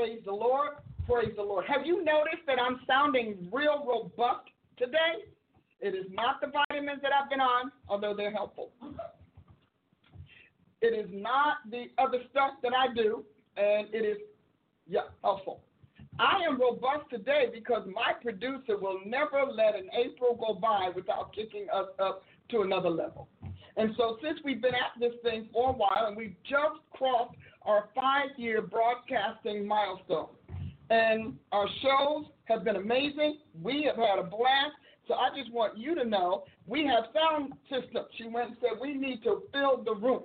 Praise the Lord. Praise the Lord. Have you noticed that I'm sounding real robust today? It is not the vitamins that I've been on, although they're helpful. It is not the other stuff that I do, and it is, yeah, helpful. I am robust today because my producer will never let an April go by without kicking us up to another level. And so, since we've been at this thing for a while and we've just crossed our five year broadcasting milestone, and our shows have been amazing, we have had a blast. So, I just want you to know we have sound systems. She went and said we need to fill the room.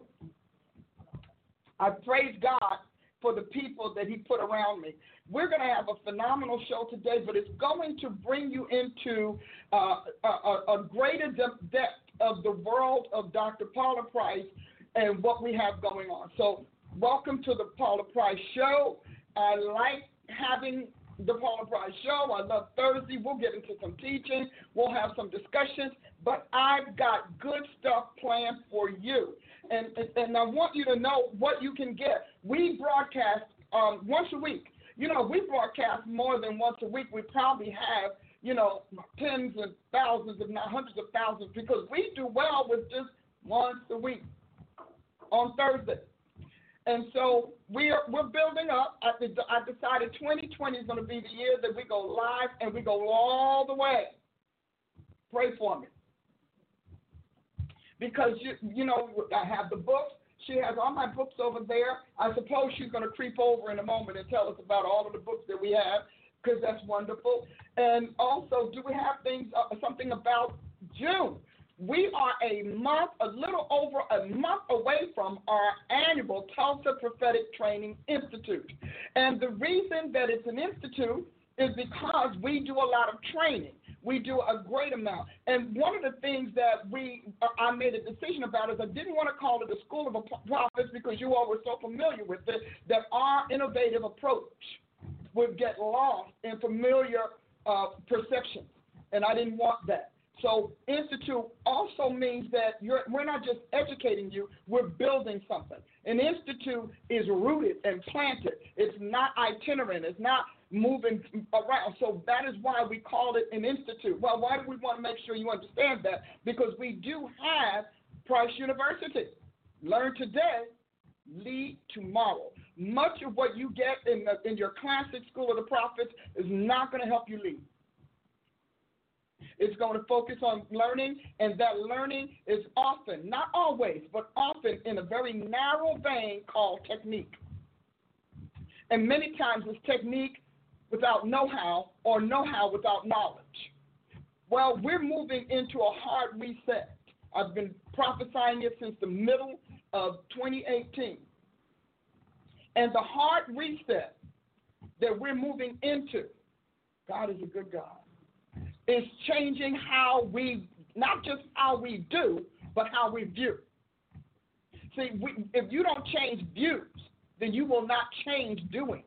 I praise God for the people that He put around me. We're going to have a phenomenal show today, but it's going to bring you into uh, a, a, greater depth of the world of Dr. Paula Price and what we have going on. So, welcome to the Paula Price Show. I like having the Paula Price Show. I love Thursday. We'll get into some teaching. We'll have some discussions, but I've got good stuff planned for you. And, and I want you to know what you can get. We broadcast um, once a week. You know, we broadcast more than once a week. We probably have, you know, tens and thousands, if not hundreds of thousands, because we do well with just once a week on Thursday. And so we're we're building up. I, I decided 2020 is going to be the year that we go live and we go all the way. Pray for me because you you know I have the books. She has all my books over there. I suppose she's going to creep over in a moment and tell us about all of the books that we have because that's wonderful. And also, do we have things uh, something about June? We are a month, a little over a month away from our annual Tulsa Prophetic Training Institute. And the reason that it's an institute is because we do a lot of training we do a great amount. And one of the things that we I made a decision about is I didn't want to call it the School of Prophets because you all were so familiar with it that our innovative approach would get lost in familiar uh, perceptions, and I didn't want that. So institute also means that we're not just educating you, we're building something. An institute is rooted and planted. It's not itinerant. It's not moving around. So that is why we call it an institute. Well, why do we want to make sure you understand that? Because we do have Price University. Learn today, lead tomorrow. Much of what you get in, the, in your classic school of the prophets is not going to help you lead. It's going to focus on learning, and that learning is often, not always, but often in a very narrow vein called technique. And many times it's technique without know how or know how without knowledge. Well, we're moving into a hard reset. I've been prophesying it since the middle of 2018. And the hard reset that we're moving into, God is a good God, is changing how we, not just how we do, but how we view. See, we, if you don't change views, then you will not change doings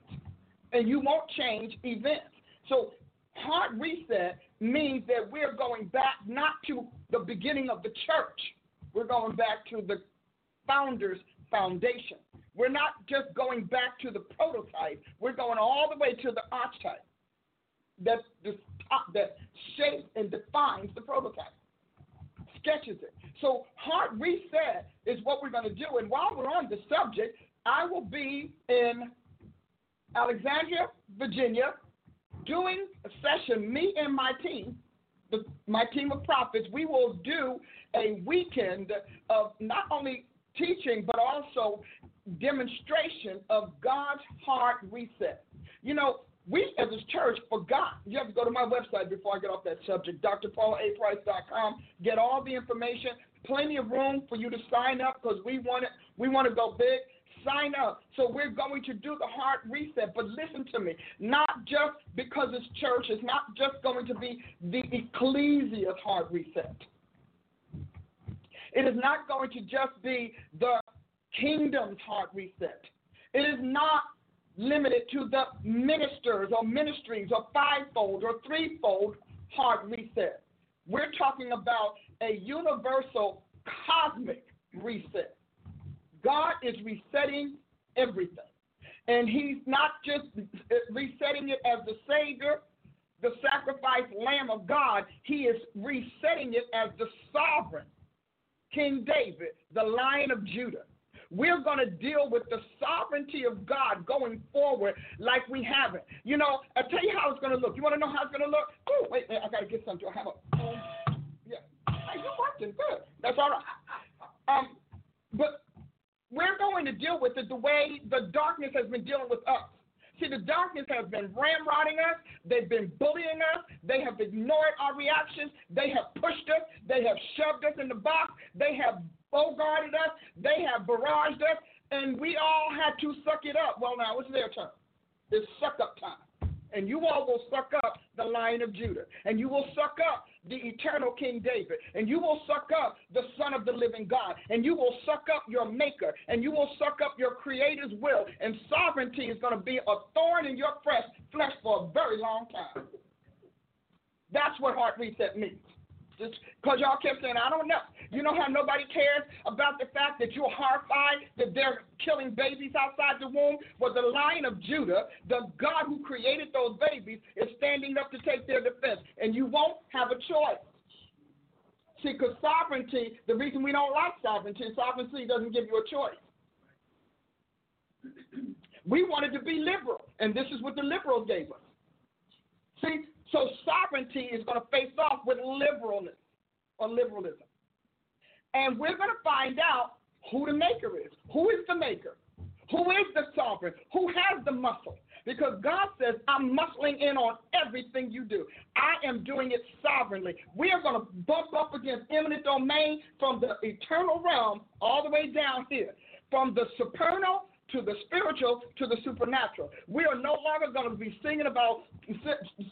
and you won't change events. So, hard reset means that we're going back not to the beginning of the church, we're going back to the founder's foundation. We're not just going back to the prototype, we're going all the way to the archetype that, uh, that shapes and defines the prototype, sketches it. So, hard reset is what we're going to do. And while we're on the subject, I will be in Alexandria, Virginia, doing a session, me and my team, the, my team of prophets, we will do a weekend of not only teaching, but also demonstration of God's heart reset. You know, we as a church forgot. You have to go to my website before I get off that subject, drpaulaprice.com. Get all the information. Plenty of room for you to sign up because we want it. We want to go big sign up. So we're going to do the heart reset. But listen to me, not just because it's church, it's not just going to be the ecclesia's heart reset. It is not going to just be the kingdom's heart reset. It is not limited to the ministers or ministries or fivefold or threefold heart reset. We're talking about a universal cosmic reset. God is resetting everything. And He's not just resetting it as the Savior, the sacrificed Lamb of God, He is resetting it as the sovereign King David, the Lion of Judah. We're going to deal with the sovereignty of God going forward like we haven't. You know, I'll tell you how it's going to look. You want to know how it's going to look? Oh, wait, wait I got to get something. I have a. Um, yeah. Hey, you're working good. That's all right. Um, but we're going to deal with it the way the darkness has been dealing with us. See, the darkness has been ramrodding us. They've been bullying us. They have ignored our reactions. They have pushed us. They have shoved us in the box. They have bogarted us. They have barraged us. And we all had to suck it up. Well, now it's their turn. It's suck up time. And you all will suck up the Lion of Judah. And you will suck up the eternal King David. And you will suck up the Son of the living God. And you will suck up your Maker. And you will suck up your Creator's will. And sovereignty is going to be a thorn in your flesh, flesh for a very long time. That's what heart reset means. Just because y'all kept saying, I don't know. You know how nobody cares about the fact that you're horrified that they're killing babies outside the womb? Well, the Lion of Judah, the God who created those babies, is standing up to take their defense. And you won't have a choice. See, because sovereignty, the reason we don't like sovereignty, sovereignty doesn't give you a choice. We wanted to be liberal, and this is what the liberals gave us. See, so sovereignty is going to face off with liberalness or liberalism. And we're going to find out who the maker is. Who is the maker? Who is the sovereign? Who has the muscle? Because God says, I'm muscling in on everything you do. I am doing it sovereignly. We are going to bump up against eminent domain from the eternal realm all the way down here, from the supernal to the spiritual to the supernatural. We are no longer going to be singing about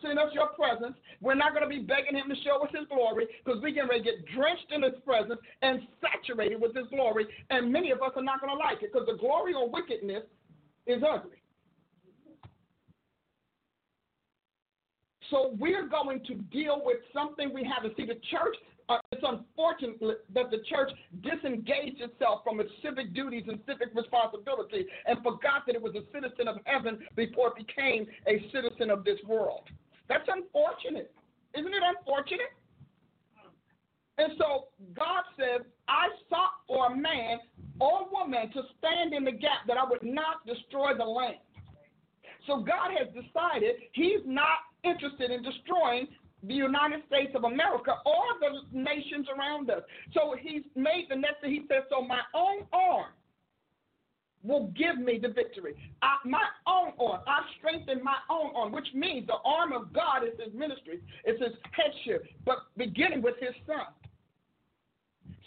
send us your presence. We're not going to be begging him to show us his glory because we can get drenched in his presence and saturated with his glory. And many of us are not going to like it because the glory or wickedness is ugly. So we're going to deal with something we haven't. See, the church unfortunate that the church disengaged itself from its civic duties and civic responsibility and forgot that it was a citizen of heaven before it became a citizen of this world. That's unfortunate. Isn't it unfortunate? And so God said, I sought for a man or woman to stand in the gap that I would not destroy the land. So God has decided He's not interested in destroying the United States of America or the nations around us. So he's made the next he says, So my own arm will give me the victory. I, my own arm. I strengthen my own arm, which means the arm of God is his ministry, it's his headship, but beginning with his son.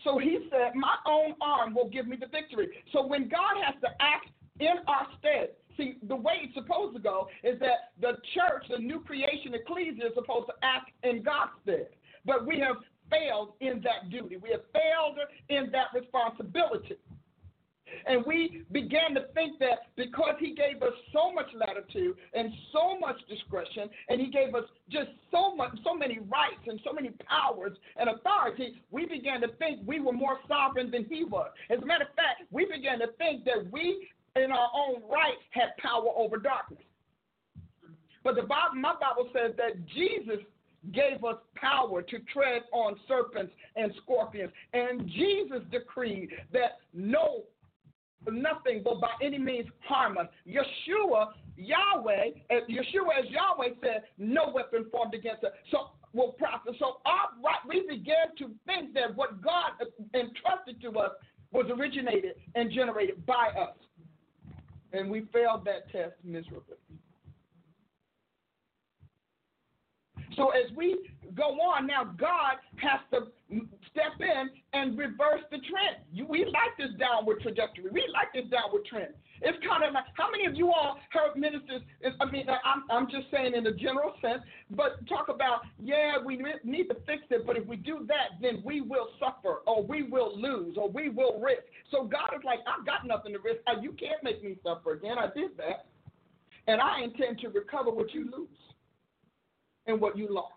So he said, My own arm will give me the victory. So when God has to act in our stead, See, the way it's supposed to go is that the church, the new creation ecclesia, is supposed to act in God's stead. But we have failed in that duty. We have failed in that responsibility. And we began to think that because he gave us so much latitude and so much discretion, and he gave us just so much, so many rights and so many powers and authority, we began to think we were more sovereign than he was. As a matter of fact, we began to think that we in our own right had power over darkness. But the Bible, my Bible says that Jesus gave us power to tread on serpents and scorpions. And Jesus decreed that no, nothing will by any means harm us. Yeshua, Yahweh, Yeshua as Yahweh said, no weapon formed against us. So will prosper. So our right, we began to think that what God entrusted to us was originated and generated by us and we failed that test miserably. So as we go on, now God has to step in and reverse the trend. We like this downward trajectory. We like this downward trend. It's kind of like how many of you all heard ministers? I mean, I'm, I'm just saying in a general sense, but talk about yeah, we need to fix it, but if we do that, then we will suffer, or we will lose, or we will risk. So God is like, I've got nothing to risk. Uh, you can't make me suffer again. I did that, and I intend to recover what you lose and what you lost.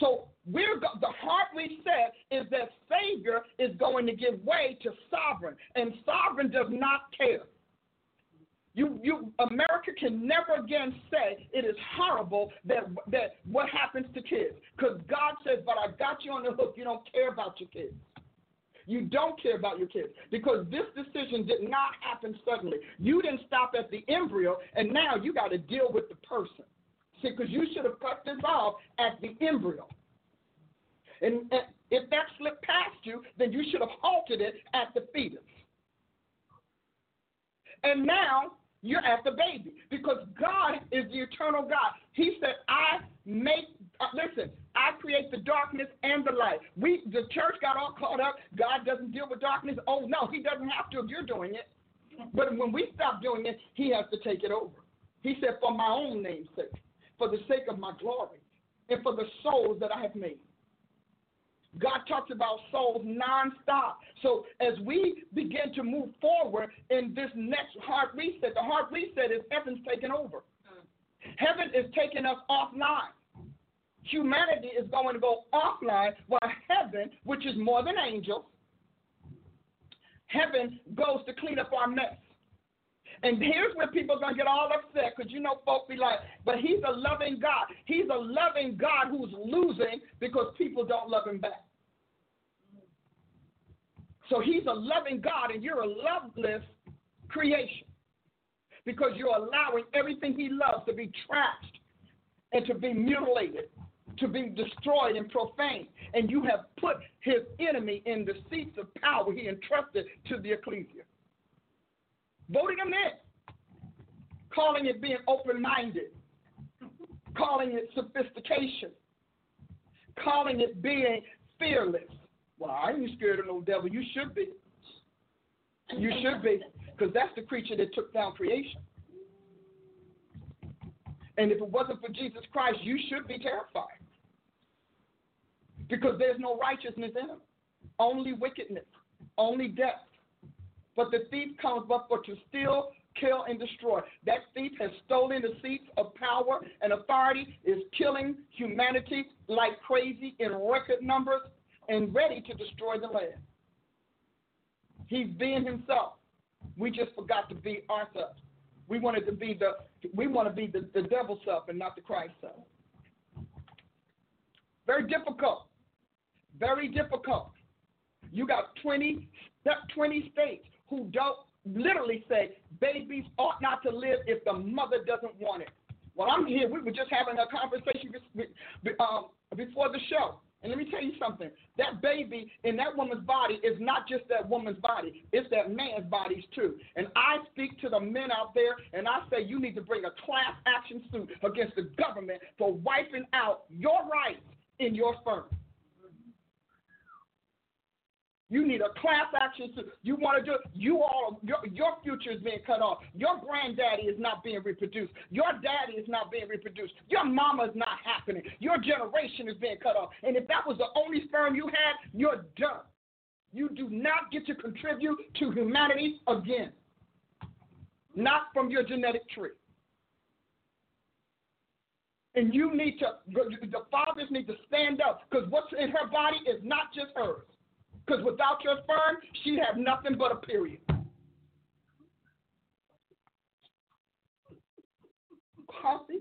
So we're go- the heart reset is that Savior is going to give way to sovereign, and sovereign does not care. You, you, America can never again say it is horrible that that what happens to kids, because God says, "But I got you on the hook. You don't care about your kids. You don't care about your kids because this decision did not happen suddenly. You didn't stop at the embryo, and now you got to deal with the person. See, because you should have cut this off at the embryo. And, and if that slipped past you, then you should have halted it at the fetus. And now you're at the baby because God is the eternal God. He said, I make, uh, listen, I create the darkness and the light. We, the church got all caught up. God doesn't deal with darkness. Oh, no, He doesn't have to if you're doing it. But when we stop doing it, He has to take it over. He said, for my own name's sake, for the sake of my glory, and for the souls that I have made. God talks about souls nonstop. So as we begin to move forward in this next hard reset, the hard reset is heaven's taking over. Mm. Heaven is taking us offline. Humanity is going to go offline while heaven, which is more than angels, heaven goes to clean up our mess. And here's where people are going to get all upset because you know folks be like, but he's a loving God. He's a loving God who's losing because people don't love him back. So he's a loving God and you're a loveless creation because you're allowing everything he loves to be trashed and to be mutilated, to be destroyed and profaned. And you have put his enemy in the seats of power he entrusted to the ecclesia voting them in, calling it being open minded, calling it sophistication, calling it being fearless. Well, I ain't scared of no devil. You should be. You should be, because that's the creature that took down creation. And if it wasn't for Jesus Christ, you should be terrified. Because there's no righteousness in him, only wickedness, only death. But the thief comes but for to steal, kill, and destroy. That thief has stolen the seats of power and authority, is killing humanity like crazy in record numbers, and ready to destroy the land. He's being himself. We just forgot to be ourselves. We wanted to be the we want to be the, the devil's self and not the Christ self. Very difficult. Very difficult. You got 20, 20 states who don't literally say babies ought not to live if the mother doesn't want it. Well, I'm here. We were just having a conversation um, before the show. And let me tell you something. That baby in that woman's body is not just that woman's body, it's that man's bodies too. And I speak to the men out there and I say you need to bring a class action suit against the government for wiping out your rights in your sperm. You need a class action suit. You want to do you all your, your future is being cut off. Your granddaddy is not being reproduced. Your daddy is not being reproduced. Your mama is not happening. Your generation is being cut off. And if that was the only sperm you had, you're done. You do not get to contribute to humanity again. Not from your genetic tree. And you need to, the fathers need to stand up because what's in her body is not just hers. Because without your sperm, she'd have nothing but a period. Coffee.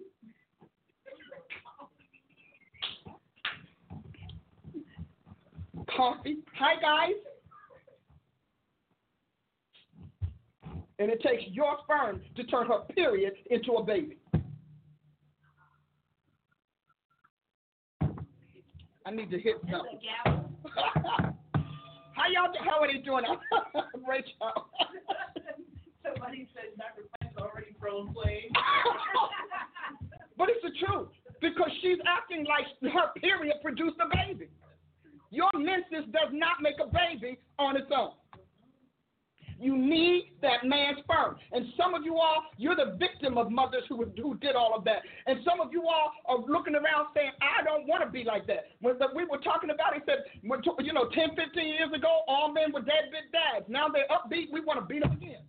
Coffee. Hi, guys. And it takes your sperm to turn her period into a baby. I need to hit something. How y'all? How are they doing? Rachel. Somebody said Dr. Already thrown flames. but it's the truth because she's acting like her period produced a baby. Your menses does not make a baby on its own. You need that man's sperm. And some of you all, you're the victim of mothers who, who did all of that. And some of you all are looking around saying, I don't want to be like that. When we were talking about he said, you know, 10, 15 years ago, all men were dead, deadbeat dads. Now they're upbeat. We want to beat them again.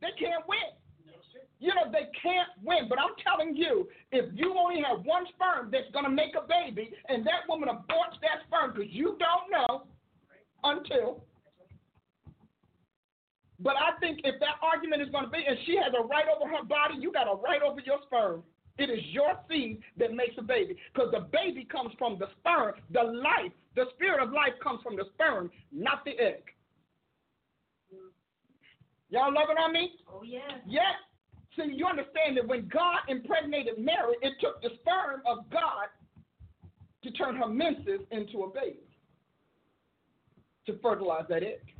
They can't win. You know, they can't win. But I'm telling you, if you only have one sperm that's going to make a baby, and that woman aborts that sperm because you don't know until but I think if that argument is going to be, and she has a right over her body, you got a right over your sperm. It is your seed that makes a baby. Because the baby comes from the sperm. The life, the spirit of life comes from the sperm, not the egg. Y'all loving on me? Oh, yeah. Yes. See, you understand that when God impregnated Mary, it took the sperm of God to turn her menses into a baby, to fertilize that egg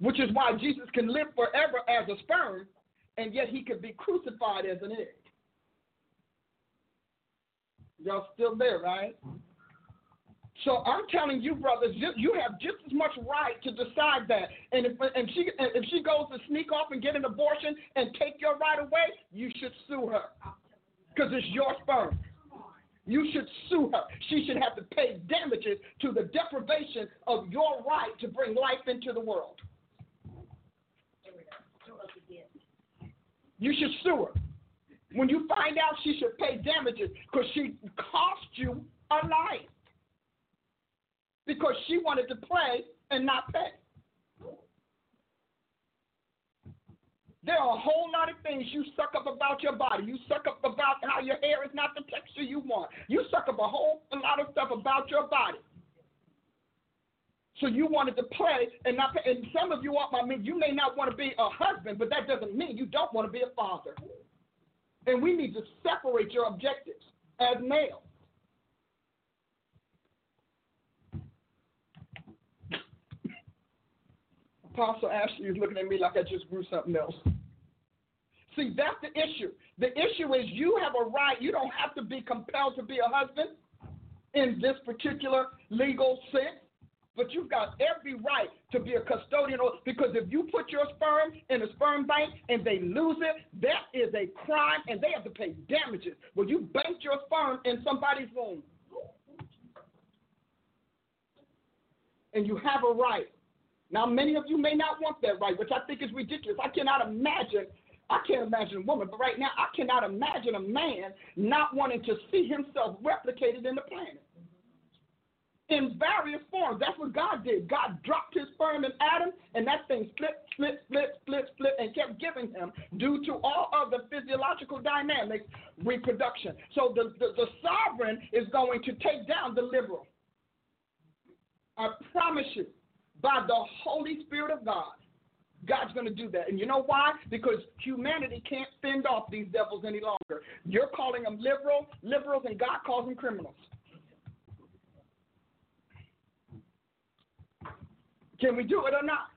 which is why Jesus can live forever as a sperm, and yet he could be crucified as an egg. Y'all still there, right? So I'm telling you, brothers, you, have just as much right to decide that. And if and she if she goes to sneak off and get an abortion and take your right away, you should sue her because it's your sperm. You should sue her. She should have to pay damages to the deprivation of your right to bring life into the world. You should sue her. When you find out, she should pay damages because she cost you a life because she wanted to play and not pay. There are a whole lot of things you suck up about your body. You suck up about how your hair is not the texture you want. You suck up a whole a lot of stuff about your body. So you wanted to play and not pay. And some of you, I mean, you may not want to be a husband, but that doesn't mean you don't want to be a father. And we need to separate your objectives as males. Apostle Ashley is looking at me like I just grew something else. See, that's the issue. The issue is you have a right, you don't have to be compelled to be a husband in this particular legal sense. But you've got every right to be a custodian because if you put your sperm in a sperm bank and they lose it, that is a crime and they have to pay damages. Well, you banked your sperm in somebody's womb. And you have a right. Now, many of you may not want that right, which I think is ridiculous. I cannot imagine I can't imagine a woman, but right now I cannot imagine a man not wanting to see himself replicated in the planet in various forms. That's what God did. God dropped his sperm in Adam, and that thing split, split, split, split, split, and kept giving him due to all of the physiological dynamics, reproduction. So the, the, the sovereign is going to take down the liberal. I promise you, by the Holy Spirit of God, God's going to do that. And you know why? Because humanity can't fend off these devils any longer. You're calling them liberal, liberals, and God calls them criminals. Can we do it or not?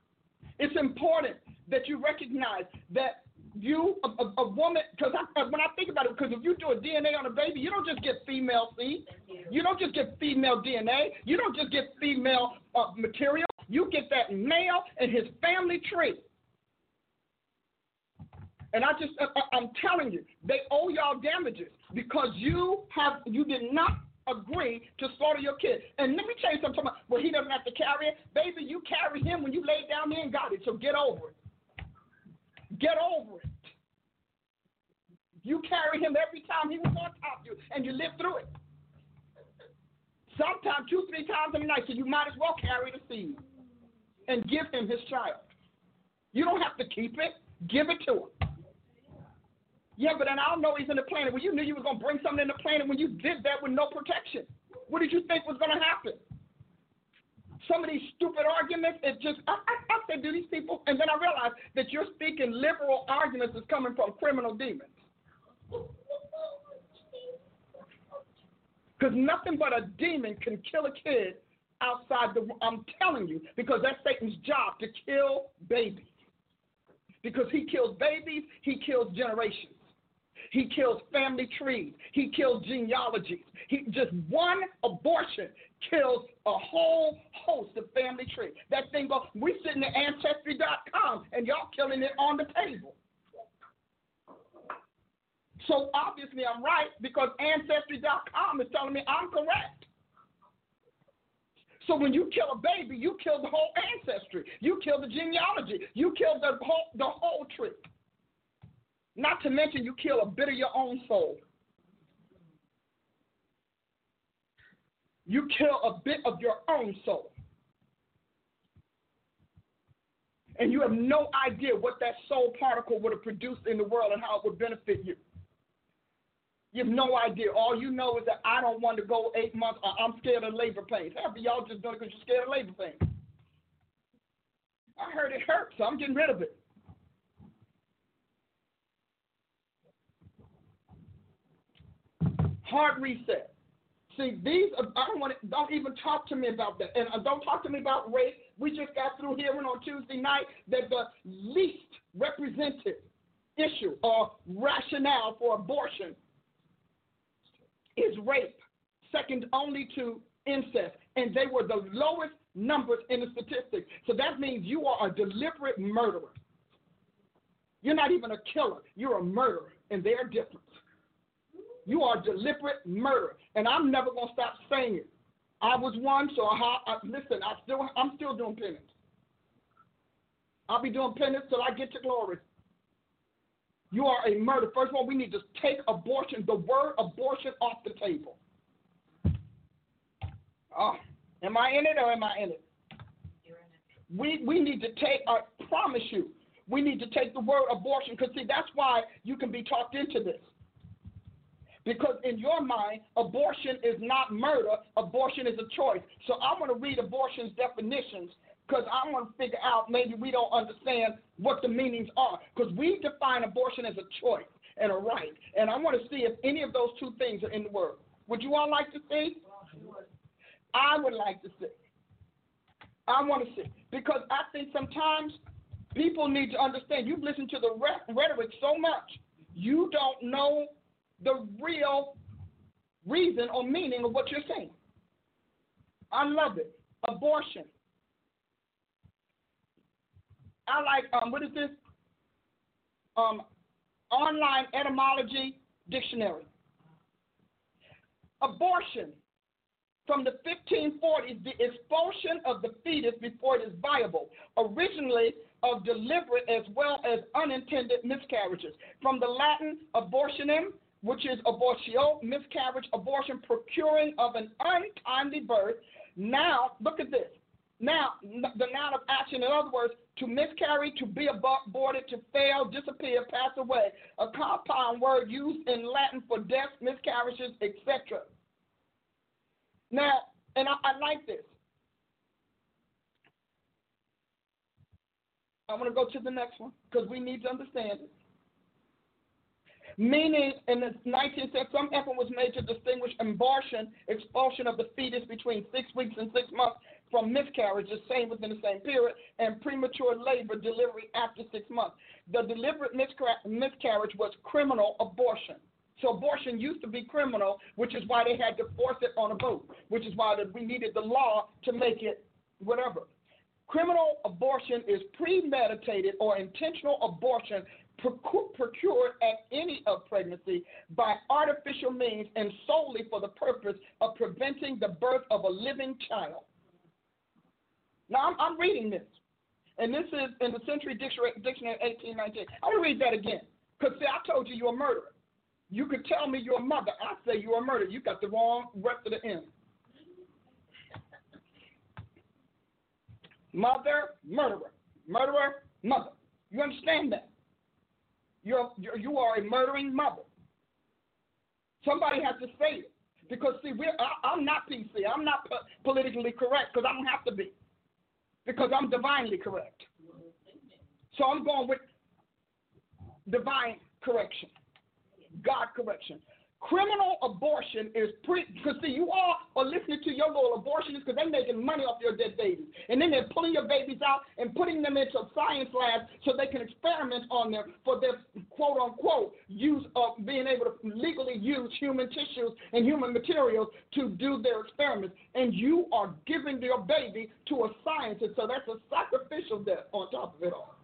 It's important that you recognize that you, a, a, a woman, because when I think about it, because if you do a DNA on a baby, you don't just get female seed. You don't just get female DNA. You don't just get female uh, material. You get that male and his family tree. And I just, I, I'm telling you, they owe y'all damages because you have, you did not agree to slaughter your kid. And let me tell you something. Well, he doesn't have to carry it. Baby, you carry him when you laid down there and got it. So get over it. Get over it. You carry him every time he was on top of you, and you lived through it. Sometimes two, three times in the night, so you might as well carry the seed and give him his child. You don't have to keep it. Give it to him. Yeah, but then I know he's in the planet. Well, you knew you were going to bring something in the planet when you did that with no protection. What did you think was going to happen? Some of these stupid arguments, it just, I, I, I said, do these people, and then I realized that you're speaking liberal arguments is coming from criminal demons. Because nothing but a demon can kill a kid outside the, I'm telling you, because that's Satan's job to kill babies. Because he kills babies, he kills generations. He kills family trees. He kills genealogies. He just one abortion kills a whole host of family trees. That thing goes. We sitting at ancestry.com and y'all killing it on the table. So obviously I'm right because ancestry.com is telling me I'm correct. So when you kill a baby, you kill the whole ancestry. You kill the genealogy. You kill the whole the whole tree. Not to mention you kill a bit of your own soul. You kill a bit of your own soul. And you have no idea what that soul particle would have produced in the world and how it would benefit you. You have no idea. All you know is that I don't want to go eight months or I'm scared of labor pains. Half of y'all just doing it because you're scared of labor pains. I heard it hurt, so I'm getting rid of it. Hard reset. See, these I don't want to, don't even talk to me about that, and uh, don't talk to me about rape. We just got through hearing on Tuesday night that the least represented issue or rationale for abortion is rape, second only to incest, and they were the lowest numbers in the statistics. So that means you are a deliberate murderer. You're not even a killer, you're a murderer, and they're different. You are deliberate murder, and I'm never gonna stop saying it. I was one, so I, I, listen. I still, I'm still doing penance. I'll be doing penance till I get to glory. You are a murder. First of all, we need to take abortion, the word abortion, off the table. Oh, am I in it or am I in it? We we need to take. I promise you, we need to take the word abortion because see that's why you can be talked into this. Because in your mind, abortion is not murder, abortion is a choice. So I want to read abortion's definitions because I want to figure out maybe we don't understand what the meanings are. Because we define abortion as a choice and a right. And I want to see if any of those two things are in the word. Would you all like to see? I would like to see. I want to see. Because I think sometimes people need to understand. You've listened to the rhetoric so much, you don't know the real reason or meaning of what you're saying. I love it. Abortion. I like um what is this? Um online etymology dictionary. Abortion. From the 1540s, the expulsion of the fetus before it is viable, originally of deliberate as well as unintended miscarriages. From the Latin abortionem, which is abortion, miscarriage, abortion, procuring of an untimely birth. Now, look at this. Now, the noun of action, in other words, to miscarry, to be aborted, to fail, disappear, pass away, a compound word used in Latin for death, miscarriages, etc. Now, and I, I like this. I'm going to go to the next one because we need to understand it. Meaning, in the 19th century, some effort was made to distinguish abortion, expulsion of the fetus between six weeks and six months, from miscarriage, the same within the same period, and premature labor, delivery after six months. The deliberate miscarriage was criminal abortion. So abortion used to be criminal, which is why they had to force it on a vote, which is why we needed the law to make it whatever. Criminal abortion is premeditated or intentional abortion procured at any of pregnancy by artificial means and solely for the purpose of preventing the birth of a living child. Now, I'm, I'm reading this, and this is in the Century Dictionary, Dictionary 1819. I want to read that again, because, see, I told you you're a murderer. You could tell me you're a mother. I say you're a murderer. You got the wrong rest of the end. Mother, murderer. Murderer, mother. You understand that? You're, you're, a murdering mother. Somebody has to say it. Because, see, we're, I, am not PC. I'm not po- politically correct because I don't have to be. Because I'm divinely correct. So I'm going with divine correction, God correction. Criminal abortion is because see you all are listening to your little abortionists because they're making money off your dead babies. And then they're pulling your babies out and putting them into science labs so they can experiment on them for their quote unquote use of being able to legally use human tissues and human materials to do their experiments. And you are giving your baby to a scientist, so that's a sacrificial death on top of it all.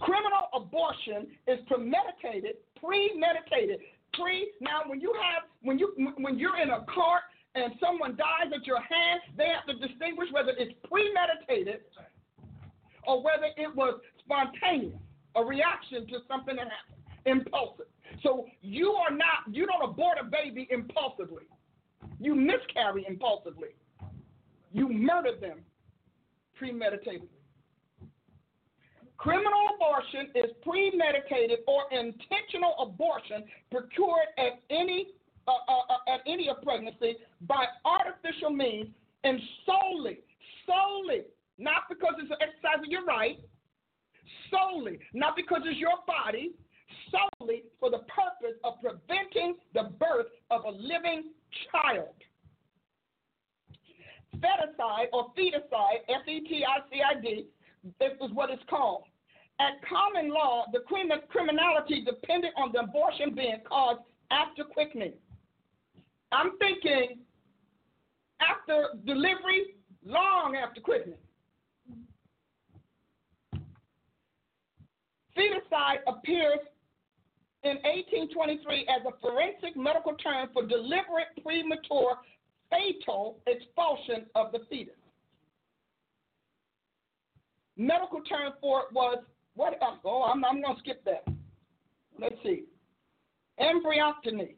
Criminal abortion is premeditated, premeditated. Pre now when you have when you when you're in a cart and someone dies at your hand, they have to distinguish whether it's premeditated or whether it was spontaneous, a reaction to something that happened, impulsive. So you are not, you don't abort a baby impulsively. You miscarry impulsively. You murder them premeditatedly. Criminal abortion is premeditated or intentional abortion procured at any uh, uh, uh, at any of pregnancy by artificial means and solely, solely, not because it's an exercise of your right, solely, not because it's your body, solely for the purpose of preventing the birth of a living child. Feticide or feticide, F E T I C I D, this is what it's called. At common law, the criminality depended on the abortion being caused after quickening. I'm thinking after delivery, long after quickening. Feticide appears in 1823 as a forensic medical term for deliberate premature fatal expulsion of the fetus. Medical term for it was what? Oh, I'm, I'm going to skip that. Let's see. Embryectomy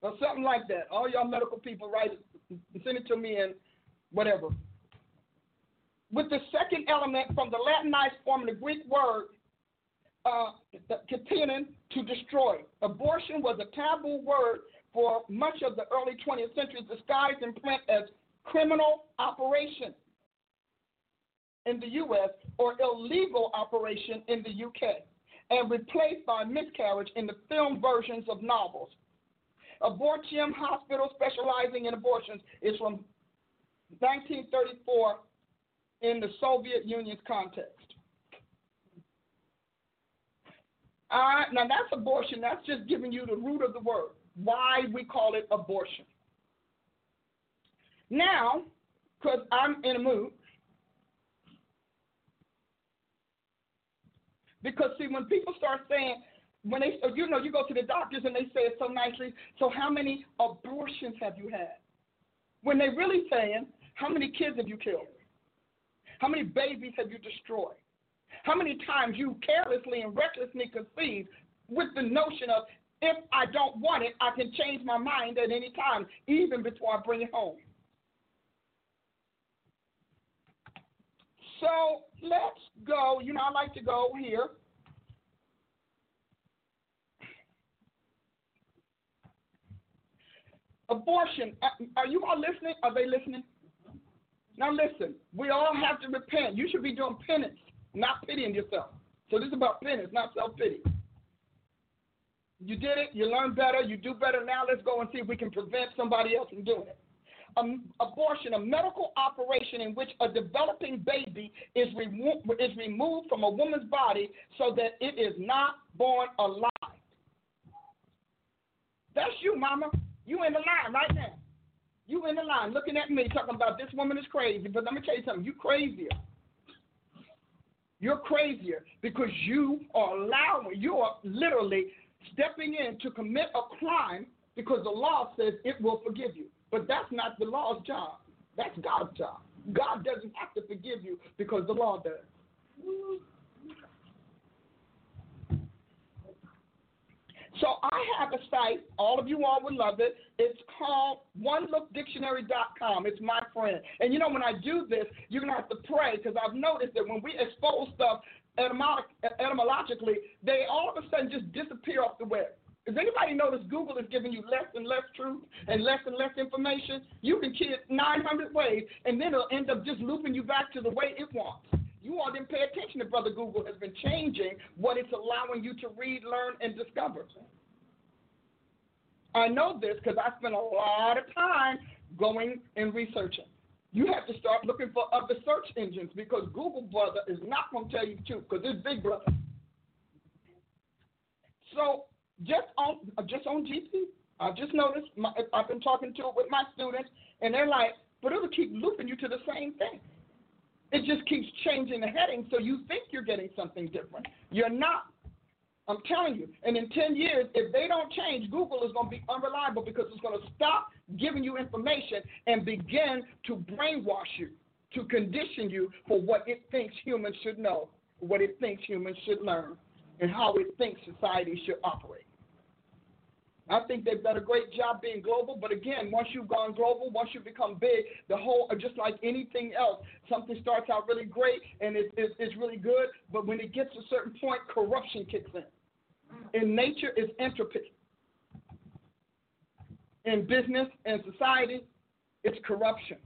or something like that. All y'all medical people, write it, send it to me and whatever. With the second element from the Latinized form of the Greek word uh, to destroy. Abortion was a taboo word for much of the early 20th century, disguised in print as criminal operation in the U.S. or illegal operation in the U.K., and replaced by miscarriage in the film versions of novels. Abortium Hospital, specializing in abortions, is from 1934 in the Soviet Union's context. Uh, now that's abortion. That's just giving you the root of the word. Why we call it abortion. Now, because I'm in a mood, because see, when people start saying, when they, you know, you go to the doctors and they say it so nicely. So how many abortions have you had? When they're really saying, how many kids have you killed? How many babies have you destroyed? How many times you carelessly and recklessly conceived with the notion of if I don't want it, I can change my mind at any time, even before I bring it home. So let's go. You know, I like to go here. Abortion. Uh, are you all listening? Are they listening? Now listen. We all have to repent. You should be doing penance not pitying yourself. So this is about penance, not self pity. You did it, you learned better, you do better now. Let's go and see if we can prevent somebody else from doing it. Um, abortion, a medical operation in which a developing baby is, remo- is removed from a woman's body so that it is not born alive. That's you, mama. You in the line right now. You in the line looking at me talking about this woman is crazy. But let me tell you something, you crazier. You're crazier because you are allowing, you are literally stepping in to commit a crime because the law says it will forgive you. But that's not the law's job. That's God's job. God doesn't have to forgive you because the law does. So I have a site, all of you all would love it. It's called onelookdictionary.com. It's my friend. And you know, when I do this, you're going to have to pray because I've noticed that when we expose stuff etymologically, they all of a sudden just disappear off the web. Does anybody notice Google is giving you less and less truth and less and less information? You can kid 900 ways, and then it'll end up just looping you back to the way it wants. You all didn't pay attention that Brother Google has been changing what it's allowing you to read, learn, and discover. I know this because I spent a lot of time going and researching. You have to start looking for other search engines because Google, brother, is not going to tell you the truth because it's Big Brother. So just on uh, just on GP, I just noticed. My, I've been talking to it with my students, and they're like, "But it'll keep looping you to the same thing. It just keeps changing the heading, so you think you're getting something different. You're not. I'm telling you. And in 10 years, if they don't change, Google is going to be unreliable because it's going to stop giving you information and begin to brainwash you, to condition you for what it thinks humans should know, what it thinks humans should learn, and how it thinks society should operate. I think they've done a great job being global, but again, once you've gone global, once you become big, the whole, uh, just like anything else, something starts out really great and it, it, it's really good, but when it gets to a certain point, corruption kicks in. In nature, it's entropy. In business and society, it's corruption.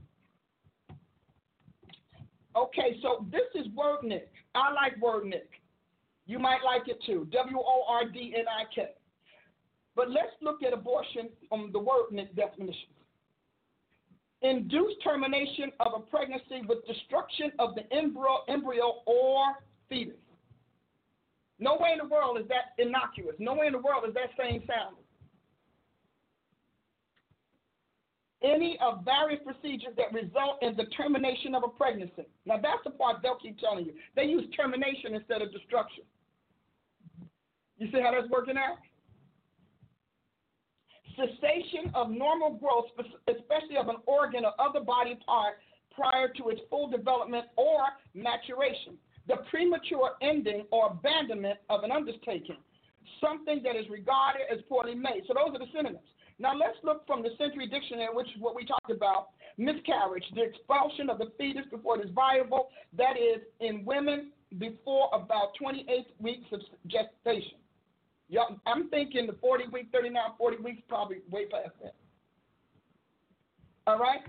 Okay, so this is Wordnik. I like Wordnik. You might like it too. W O R D N I K. But let's look at abortion on the Wordnik definition. Induced termination of a pregnancy with destruction of the embryo, embryo or fetus. No way in the world is that innocuous. No way in the world is that same sound. Any of various procedures that result in the termination of a pregnancy. Now that's the part they'll keep telling you. They use termination instead of destruction. You see how that's working out? Cessation of normal growth, especially of an organ or other body part prior to its full development or maturation the premature ending or abandonment of an undertaking, something that is regarded as poorly made. So those are the synonyms. Now let's look from the Century Dictionary, which is what we talked about. Miscarriage, the expulsion of the fetus before it is viable, that is, in women before about 28 weeks of gestation. I'm thinking the 40 week, 39, 40 weeks, probably way past that. All right?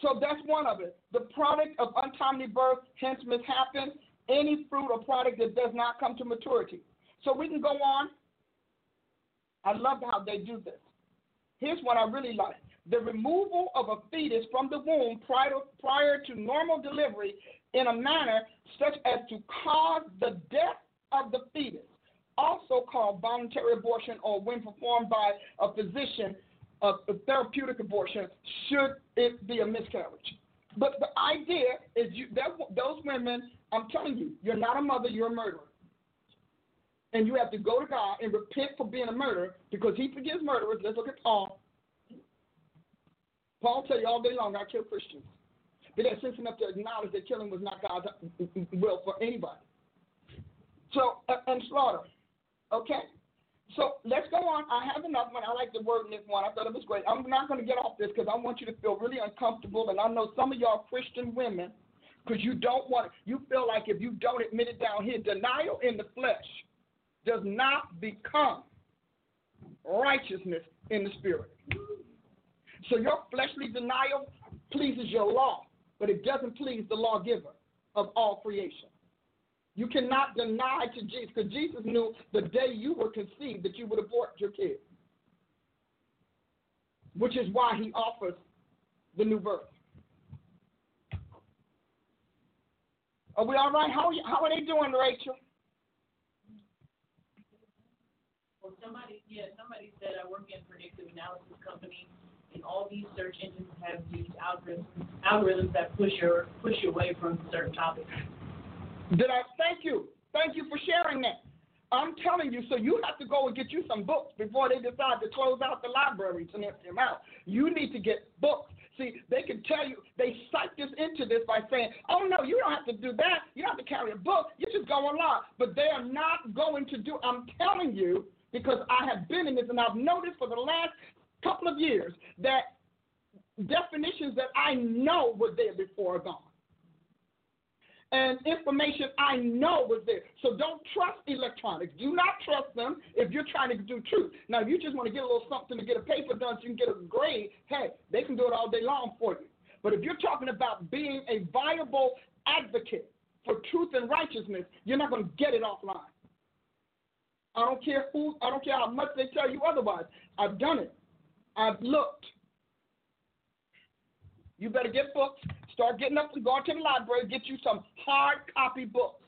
So that's one of it. The product of untimely birth, hence mishappen, any fruit or product that does not come to maturity. So we can go on. I love how they do this. Here's what I really like the removal of a fetus from the womb prior to, prior to normal delivery in a manner such as to cause the death of the fetus, also called voluntary abortion or when performed by a physician, a, a therapeutic abortion, should it be a miscarriage. But the idea is you, that, those women I'm telling you, you're not a mother, you're a murderer. And you have to go to God and repent for being a murderer because he forgives murderers. Let's look at Paul. Paul tell you all day long, I kill Christians. But they're sense enough to acknowledge that killing was not God's mm, mm, mm, will for anybody. So, uh, and slaughter. Okay? So let's go on. I have another one. I like the word in this one. I thought it was great. I'm not going to get off this because I want you to feel really uncomfortable. And I know some of y'all Christian women because you don't want it. You feel like if you don't admit it down here, denial in the flesh does not become righteousness in the spirit. So your fleshly denial pleases your law, but it doesn't please the lawgiver of all creation. You cannot deny to Jesus because Jesus knew the day you were conceived that you would abort your kid, which is why he offers the new birth. Are we all right? How are, you, how are they doing, Rachel? Well, somebody, yeah, somebody said I work in predictive analysis company, and all these search engines have these algorithms, algorithms that push your push you away from certain topics. Did I? Thank you. Thank you for sharing that. I'm telling you, so you have to go and get you some books before they decide to close out the libraries and empty them out. You need to get books. See, they can tell you, they cite this into this by saying, oh no, you don't have to do that. You don't have to carry a book. You just go online. But they are not going to do, I'm telling you, because I have been in this and I've noticed for the last couple of years that definitions that I know were there before are gone and information I know was there. So don't trust electronics. Do not trust them if you're trying to do truth. Now, if you just want to get a little something to get a paper done so you can get a grade, hey, they can do it all day long for you. But if you're talking about being a viable advocate for truth and righteousness, you're not going to get it offline. I don't care who, I don't care how much they tell you otherwise. I've done it. I've looked. You better get books. Start getting up and going to the library, get you some hard copy books.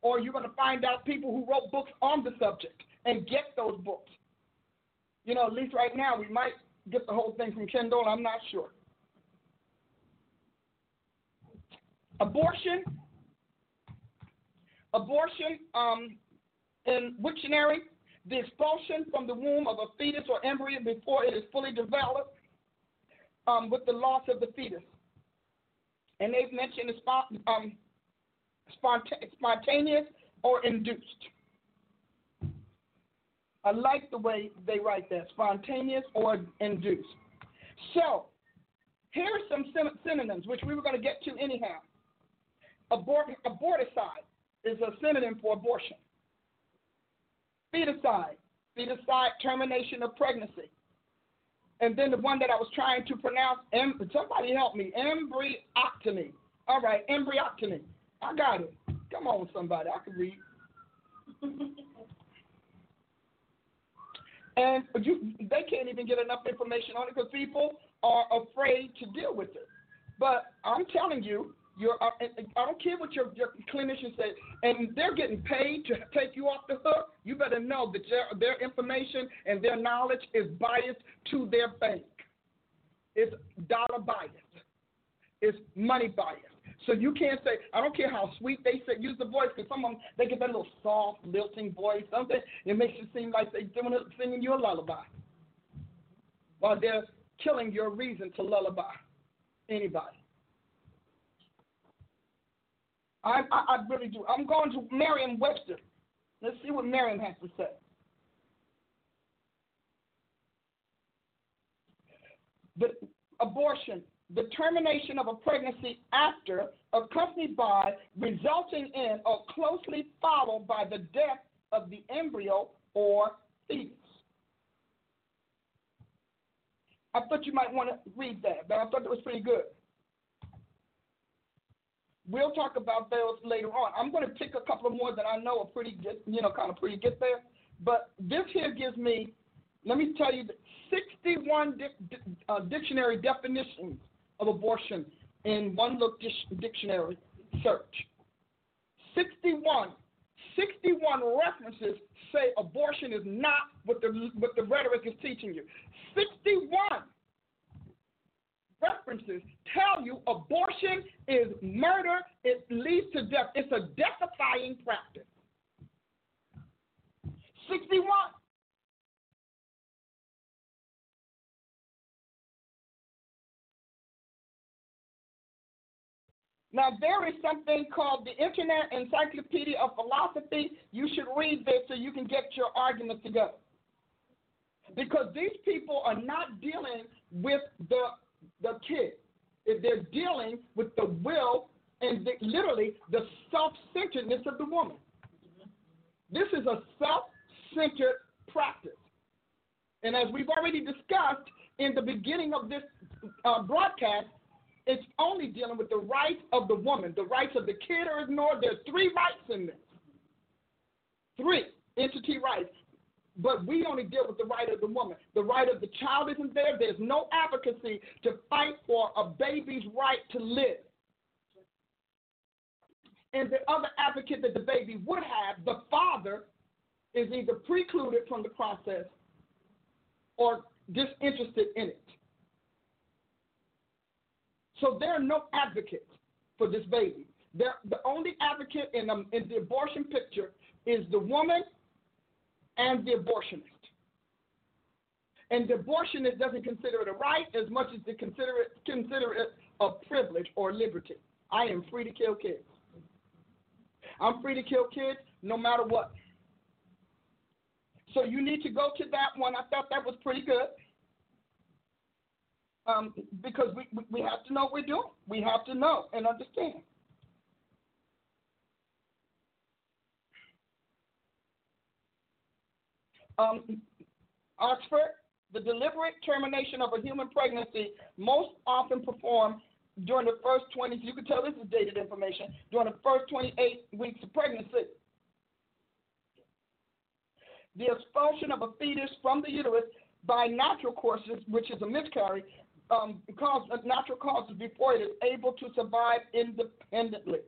Or you're going to find out people who wrote books on the subject and get those books. You know, at least right now, we might get the whole thing from Kindle. I'm not sure. Abortion. Abortion um, in Wiktionary, the expulsion from the womb of a fetus or embryo before it is fully developed um, with the loss of the fetus. And they've mentioned um, spontaneous or induced. I like the way they write that spontaneous or induced. So, here are some synonyms, which we were going to get to anyhow. Abort, aborticide is a synonym for abortion. Feticide, feticide, termination of pregnancy. And then the one that I was trying to pronounce, em, somebody help me, embryoctomy. All right, embryoctomy. I got it. Come on, somebody, I can read. and you, they can't even get enough information on it because people are afraid to deal with it. But I'm telling you, your, uh, I don't care what your, your clinician says, and they're getting paid to take you off the hook. You better know that their, their information and their knowledge is biased to their bank. It's dollar biased. It's money biased. So you can't say, I don't care how sweet they say, use the voice, because some of them, they get that little soft, lilting voice, something. It makes it seem like they're doing it, singing you a lullaby. While they're killing your reason to lullaby anybody. I, I, I really do. I'm going to Merriam Webster. Let's see what Merriam has to say. The abortion, the termination of a pregnancy after, accompanied by, resulting in, or closely followed by the death of the embryo or fetus. I thought you might want to read that, but I thought it was pretty good. We'll talk about those later on. I'm going to pick a couple of more that I know are pretty good, you know, kind of pretty good there. But this here gives me, let me tell you, 61 di- uh, dictionary definitions of abortion in OneLook dictionary search. 61, 61 references say abortion is not what the what the rhetoric is teaching you. 61 references tell you abortion is murder, it leads to death. It's a deathifying practice. 61. Now, there is something called the Internet Encyclopedia of Philosophy. You should read this so you can get your argument together. Because these people are not dealing with the the kid. If they're dealing with the will and the, literally the self centeredness of the woman. This is a self centered practice. And as we've already discussed in the beginning of this uh, broadcast, it's only dealing with the rights of the woman. The rights of the kid are ignored. There's three rights in this. Three entity rights. But we only deal with the right of the woman. The right of the child isn't there. There's no advocacy to fight for a baby's right to live. And the other advocate that the baby would have, the father, is either precluded from the process or disinterested in it. So there are no advocates for this baby. They're, the only advocate in, um, in the abortion picture is the woman and the abortionist. And the abortionist doesn't consider it a right as much as they consider it consider it a privilege or liberty. I am free to kill kids. I'm free to kill kids no matter what. So you need to go to that one. I thought that was pretty good. Um, because we, we have to know what we're doing. We have to know and understand. Um, Oxford, the deliberate termination of a human pregnancy most often performed during the first 20, you can tell this is dated information, during the first 28 weeks of pregnancy. The expulsion of a fetus from the uterus by natural causes, which is a miscarriage, um, cause, natural causes before it is able to survive independently.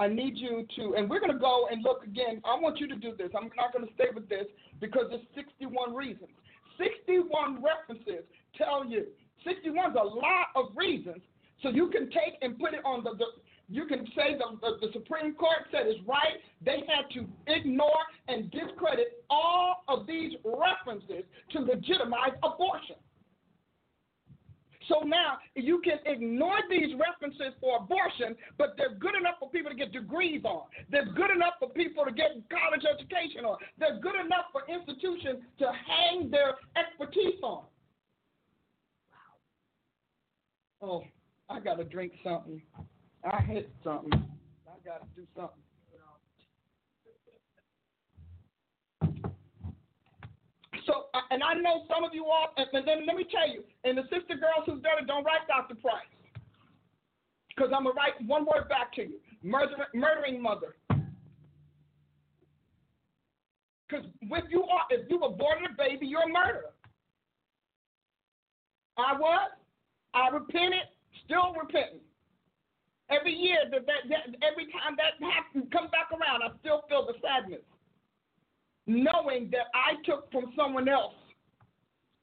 I need you to, and we're going to go and look again. I want you to do this. I'm not going to stay with this because there's 61 reasons. 61 references tell you. 61 is a lot of reasons. So you can take and put it on the, the you can say the, the, the Supreme Court said it's right. They had to ignore and discredit all of these references to legitimize abortion. So now you can ignore these references for abortion, but they're good enough for people to get degrees on. They're good enough for people to get college education on. They're good enough for institutions to hang their expertise on. Wow. Oh, I got to drink something. I hit something. I got to do something. So, and I know some of you all, and then let me tell you, and the sister girls who's done it, don't write Dr. Price. Because I'm going to write one word back to you murder, murdering mother. Because if you are, if you aborted a baby, you're a murderer. I was. I repented, still repenting. Every year, that, that, that every time that happens, comes back around, I still feel the sadness knowing that I took from someone else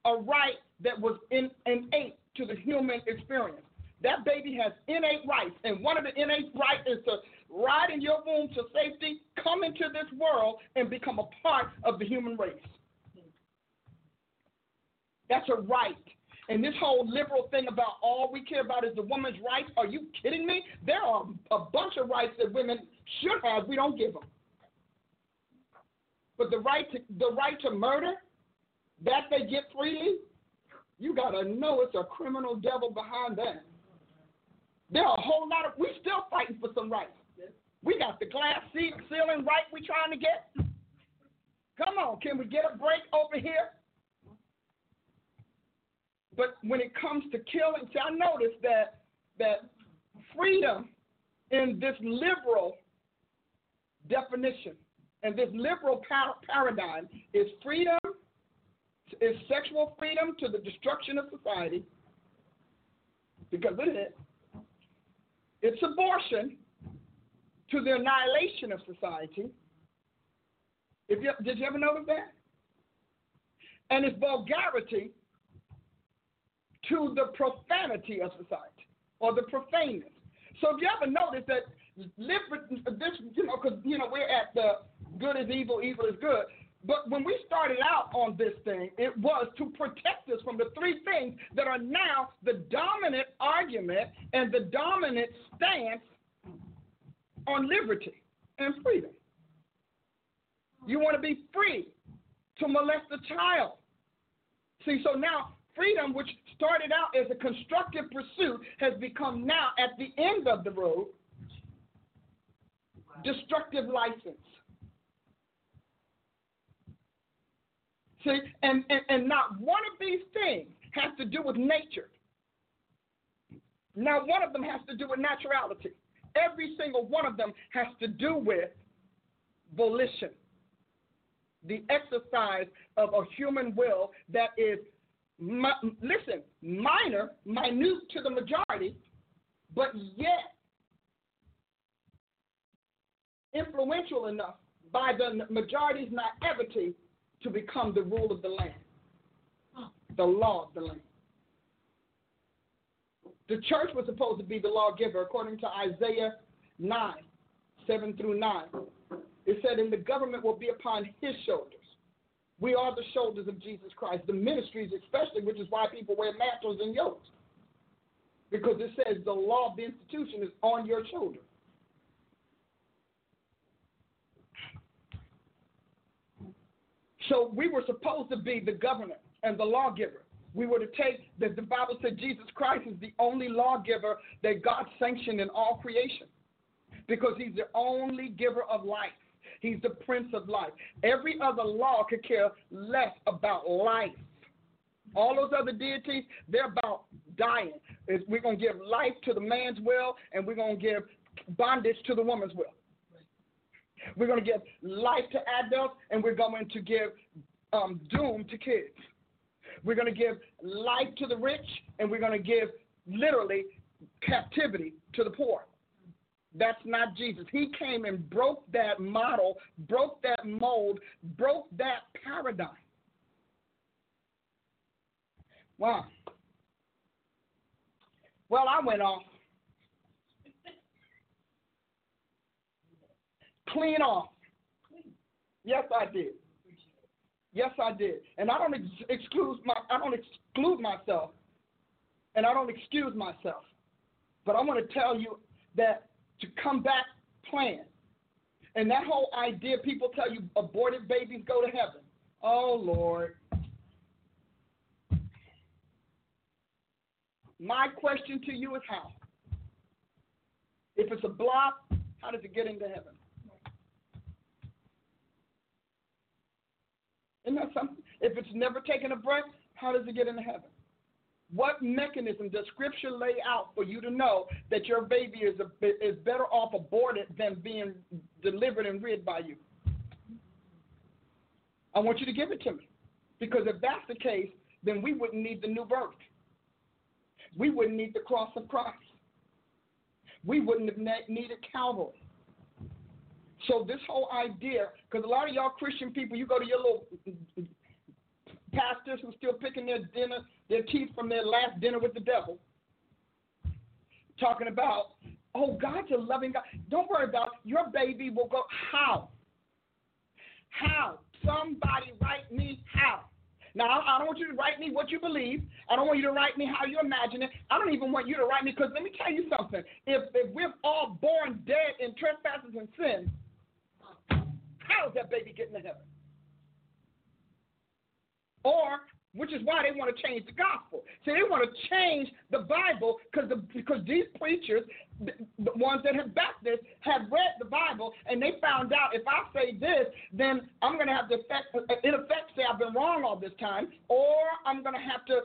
a right that was in, innate to the human experience. That baby has innate rights, and one of the innate rights is to ride in your womb to safety, come into this world, and become a part of the human race. That's a right. And this whole liberal thing about all we care about is the woman's rights, are you kidding me? There are a bunch of rights that women should have, we don't give them. But the right to the right to murder, that they get freely, you gotta know it's a criminal devil behind that. There are a whole lot of we still fighting for some rights. We got the glass ceiling right we trying to get. Come on, can we get a break over here? But when it comes to killing, see, I noticed that that freedom in this liberal definition and this liberal par- paradigm is freedom, is sexual freedom to the destruction of society, because it is. It's abortion to the annihilation of society. If you, did you ever notice that? And it's vulgarity to the profanity of society or the profaneness. So if you ever notice that this, you know, because you know we're at the good is evil, evil is good. But when we started out on this thing, it was to protect us from the three things that are now the dominant argument and the dominant stance on liberty and freedom. You want to be free to molest a child. See, so now freedom, which started out as a constructive pursuit, has become now at the end of the road destructive license. See, and, and, and not one of these things has to do with nature. Not one of them has to do with naturality. Every single one of them has to do with volition, the exercise of a human will that is, listen, minor, minute to the majority, but yet influential enough by the majority's naivety to become the rule of the land, the law of the land. The church was supposed to be the lawgiver according to Isaiah 9, 7 through 9. It said, and the government will be upon his shoulders. We are the shoulders of Jesus Christ. The ministries, especially, which is why people wear mantles and yokes. Because it says the law of the institution is on your shoulders. So we were supposed to be the governor and the lawgiver. We were to take that the Bible said Jesus Christ is the only lawgiver that God sanctioned in all creation because he's the only giver of life. He's the prince of life. Every other law could care less about life. All those other deities, they're about dying. We're going to give life to the man's will, and we're going to give bondage to the woman's will. We're going to give life to adults, and we're going to give um, doom to kids. We're going to give life to the rich, and we're going to give literally captivity to the poor. That's not Jesus. He came and broke that model, broke that mold, broke that paradigm. Wow. Well, I went off. Clean off. Yes, I did. Yes, I did. And I don't ex- exclude my I don't exclude myself. And I don't excuse myself. But I want to tell you that to come back plan. And that whole idea people tell you aborted babies go to heaven. Oh Lord. My question to you is how? If it's a block, how does it get into heaven? Isn't that something? If it's never taken a breath, how does it get into heaven? What mechanism does Scripture lay out for you to know that your baby is a, is better off aborted than being delivered and reared by you? I want you to give it to me, because if that's the case, then we wouldn't need the new birth. We wouldn't need the cross of Christ. We wouldn't have needed Calvary. So this whole idea, because a lot of y'all Christian people, you go to your little pastors who still picking their dinner, their teeth from their last dinner with the devil, talking about, oh, God's a loving God. Don't worry about it. your baby will go. How? How? Somebody write me how. Now, I don't want you to write me what you believe. I don't want you to write me how you imagine it. I don't even want you to write me because let me tell you something. If, if we're all born dead in trespasses and sin, how is that baby getting to heaven? Or, which is why they want to change the gospel. See, they want to change the Bible because the, because these preachers, the, the ones that have backed this, have read the Bible and they found out if I say this, then I'm going to have to effect, in effect say I've been wrong all this time, or I'm going to have to,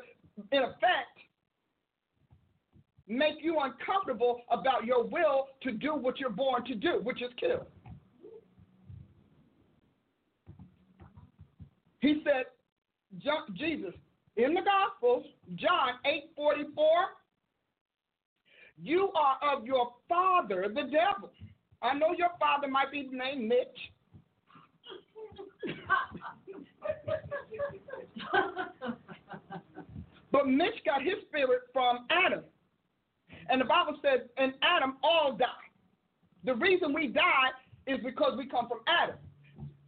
in effect, make you uncomfortable about your will to do what you're born to do, which is kill. He said, Jesus, in the Gospels, John 8 44, you are of your father, the devil. I know your father might be named Mitch. but Mitch got his spirit from Adam. And the Bible says, in Adam all die. The reason we die is because we come from Adam.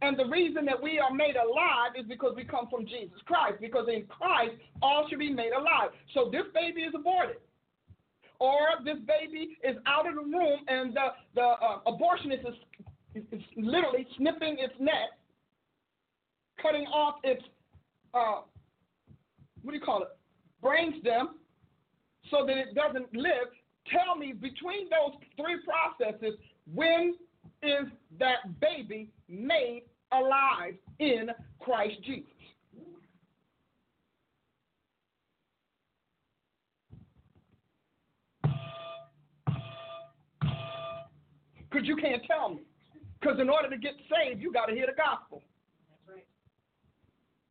And the reason that we are made alive is because we come from Jesus Christ, because in Christ all should be made alive. So this baby is aborted. Or this baby is out of the room and the, the uh, abortionist is, is, literally snipping its neck, cutting off its, uh, what do you call it, brainstem, so that it doesn't live. Tell me, between those three processes, when is that baby made alive in Christ Jesus. Because you can't tell me. Because in order to get saved, you got to hear the gospel. That's right.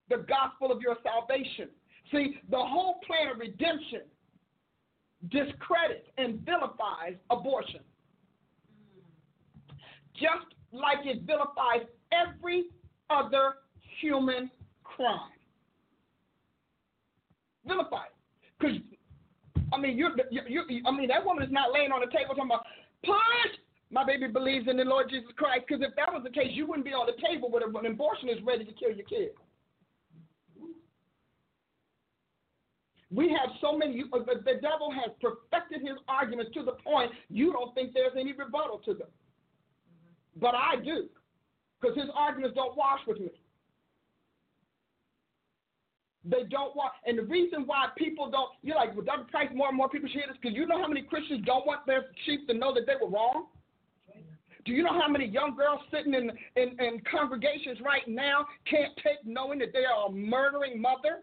The gospel of your salvation. See, the whole plan of redemption discredits and vilifies abortion. Hmm. Just like it vilifies every other human crime. Vilified. Because, I mean, you, you, you, I mean, that woman is not laying on the table talking about, push! My baby believes in the Lord Jesus Christ. Because if that was the case, you wouldn't be on the table with an abortion is ready to kill your kid. We have so many, uh, the devil has perfected his arguments to the point you don't think there's any rebuttal to them. But I do because his arguments don't wash with me. They don't want, and the reason why people don't, you're like, well, Dr. Price, more and more people should hear this because you know how many Christians don't want their sheep to know that they were wrong? Do you know how many young girls sitting in, in, in congregations right now can't take knowing that they are a murdering mother?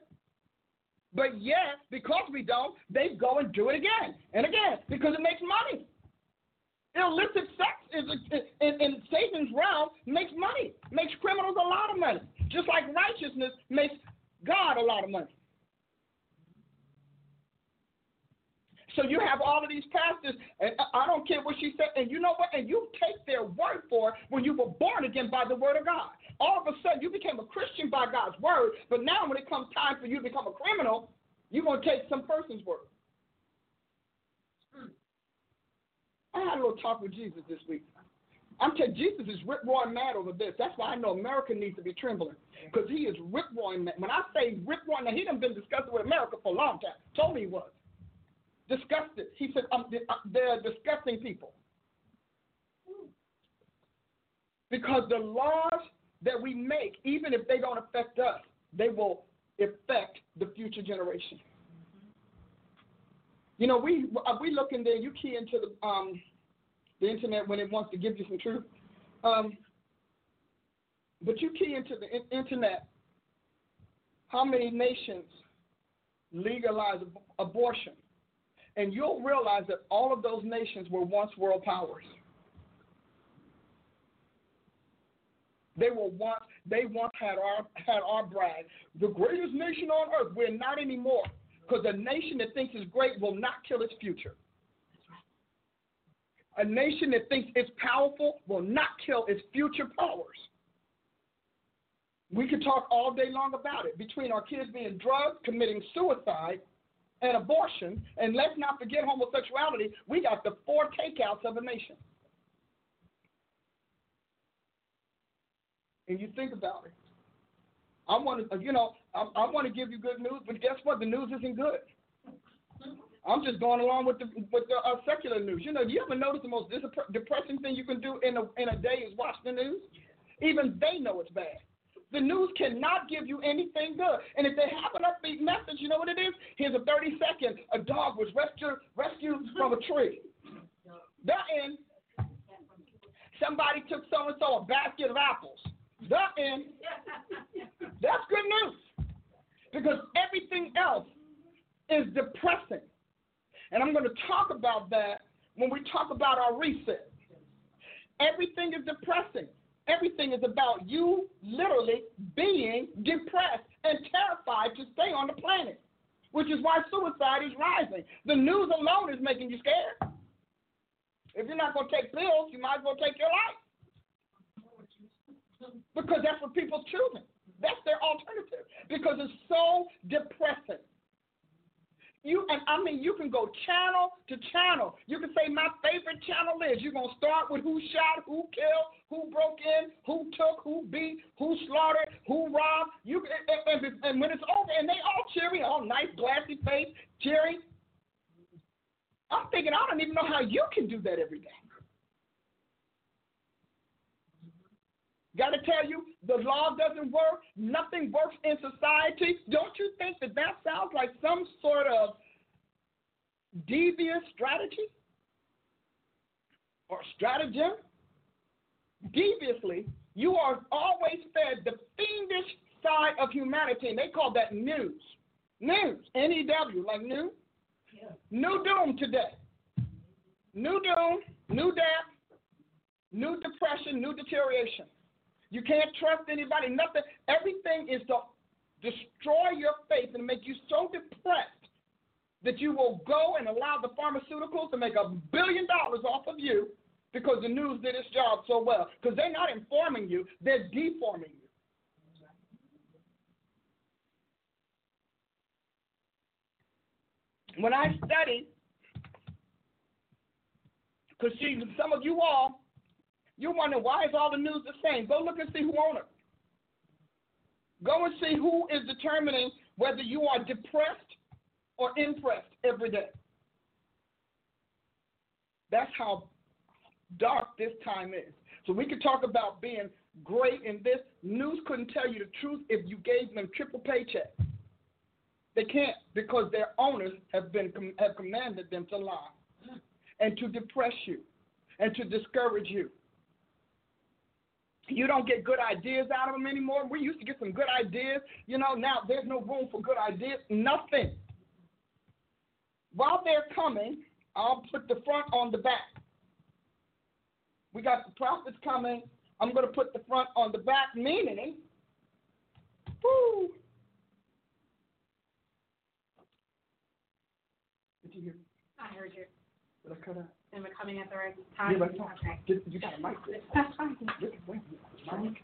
But yet, because we don't, they go and do it again and again because it makes money. Illicit sex is a, in, in Satan's realm makes money, makes criminals a lot of money, just like righteousness makes God a lot of money. So you have all of these pastors, and uh, I don't care what she said, and you know what? And you take their word for it when you were born again by the word of God. All of a sudden, you became a Christian by God's word, but now when it comes time for you to become a criminal, you're going to take some person's word. I had a little talk with Jesus this week. I'm telling you, Jesus is rip roaring mad over this. That's why I know America needs to be trembling. Because he is rip roaring mad. When I say rip roaring, now he done been discussing with America for a long time. Told me he was. Disgusted. He said, um, they're disgusting people. Because the laws that we make, even if they don't affect us, they will affect the future generation. You know, we uh, we look in there. You key into the um, the internet when it wants to give you some truth, um, but you key into the in- internet. How many nations legalize ab- abortion, and you'll realize that all of those nations were once world powers. They were once they once had our had our brag, the greatest nation on earth. We're not anymore. Because a nation that thinks it's great will not kill its future. A nation that thinks it's powerful will not kill its future powers. We could talk all day long about it. Between our kids being drugged, committing suicide, and abortion, and let's not forget homosexuality, we got the four takeouts of a nation. And you think about it. I want to, you know, I, I want to give you good news, but guess what? The news isn't good. I'm just going along with the with the uh, secular news. You know, you ever notice the most dis- depressing thing you can do in a in a day is watch the news? Even they know it's bad. The news cannot give you anything good. And if they have an upbeat message, you know what it is? Here's a 30 second. A dog was rescued rescued from a tree. That in. Somebody took so and so a basket of apples. In. That's good news. Because everything else is depressing. And I'm going to talk about that when we talk about our reset. Everything is depressing. Everything is about you literally being depressed and terrified to stay on the planet, which is why suicide is rising. The news alone is making you scared. If you're not going to take pills, you might as well take your life. Because that's what people's choosing. That's their alternative because it's so depressing. You and I mean, you can go channel to channel. You can say my favorite channel is. You're gonna start with who shot, who killed, who broke in, who took, who beat, who slaughtered, who robbed. You and, and, and when it's over, and they all cheery, all nice, glassy face, cheery. I'm thinking I don't even know how you can do that every day. Got to tell you, the law doesn't work. Nothing works in society. Don't you think that that sounds like some sort of devious strategy or stratagem? Deviously, you are always fed the fiendish side of humanity, and they call that news. News, N E W, like new. Yeah. New doom today. New doom, new death, new depression, new deterioration. You can't trust anybody, nothing. Everything is to destroy your faith and make you so depressed that you will go and allow the pharmaceuticals to make a billion dollars off of you because the news did its job so well. Because they're not informing you, they're deforming you. When I study, because some of you all, you're wondering why is all the news the same? Go look and see who owns it. Go and see who is determining whether you are depressed or impressed every day. That's how dark this time is. So we could talk about being great in this. News couldn't tell you the truth if you gave them triple paycheck. They can't because their owners have been have commanded them to lie and to depress you and to discourage you. You don't get good ideas out of them anymore. We used to get some good ideas. You know, now there's no room for good ideas. Nothing. While they're coming, I'll put the front on the back. We got the prophets coming. I'm going to put the front on the back, meaning, whoo. Did you hear? I heard you. Did I cut out? Am I coming at the right Yeah, time? but talk. Okay. Get- You got a mic there. That's fine. Look wait a Mike.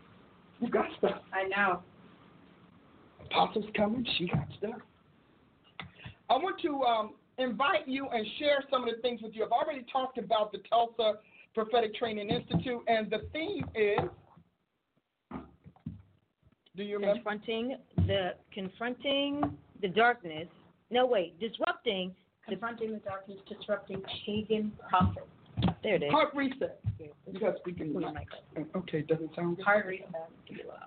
You got stuff. I know. Apostle's coming. She got stuff. I want to um, invite you and share some of the things with you. I've already talked about the Tulsa Prophetic Training Institute, and the theme is. Do you remember? confronting the confronting the darkness. No, wait, disrupting. Confronting the darkness, disrupting pagan prophets. There it is. Heart reset. You got speaking. Put my mic. Oh, okay, doesn't sound good. Hard reset.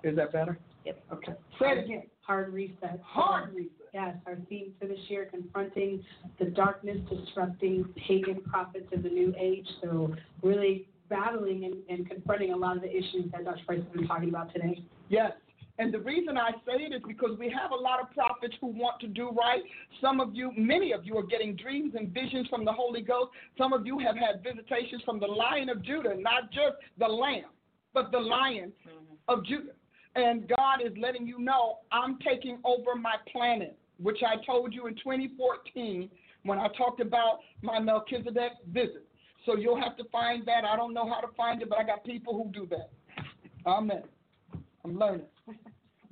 Is that better? Yep. Okay. Say it again. Hard reset. Hard reset. Yes, our theme for this year, confronting the darkness, disrupting pagan prophets of the new age. So really battling and, and confronting a lot of the issues that Dr. Price has been talking about today. Yes. And the reason I say it is because we have a lot of prophets who want to do right. Some of you, many of you, are getting dreams and visions from the Holy Ghost. Some of you have had visitations from the Lion of Judah, not just the Lamb, but the Lion mm-hmm. of Judah. And God is letting you know, I'm taking over my planet, which I told you in 2014 when I talked about my Melchizedek visit. So you'll have to find that. I don't know how to find it, but I got people who do that. Amen. I'm learning.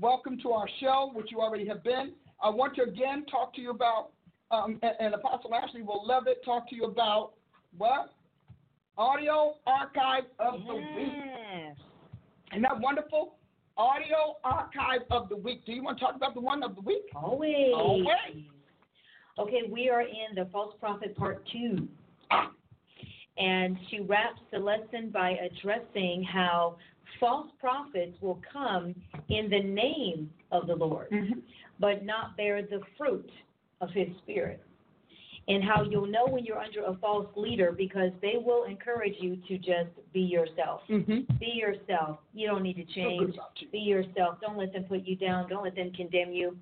Welcome to our show, which you already have been. I want to again talk to you about, um, and, and Apostle Ashley will love it, talk to you about what? Audio Archive of the Week. Yes. Isn't that wonderful? Audio Archive of the Week. Do you want to talk about the one of the week? Always. Always. Okay, we are in the false prophet part two. And she wraps the lesson by addressing how false prophets will come in the name of the Lord, but not bear the fruit of his spirit. And how you'll know when you're under a false leader because they will encourage you to just be yourself. Mm-hmm. Be yourself. You don't need to change. you. Be yourself. Don't let them put you down. Don't let them condemn you.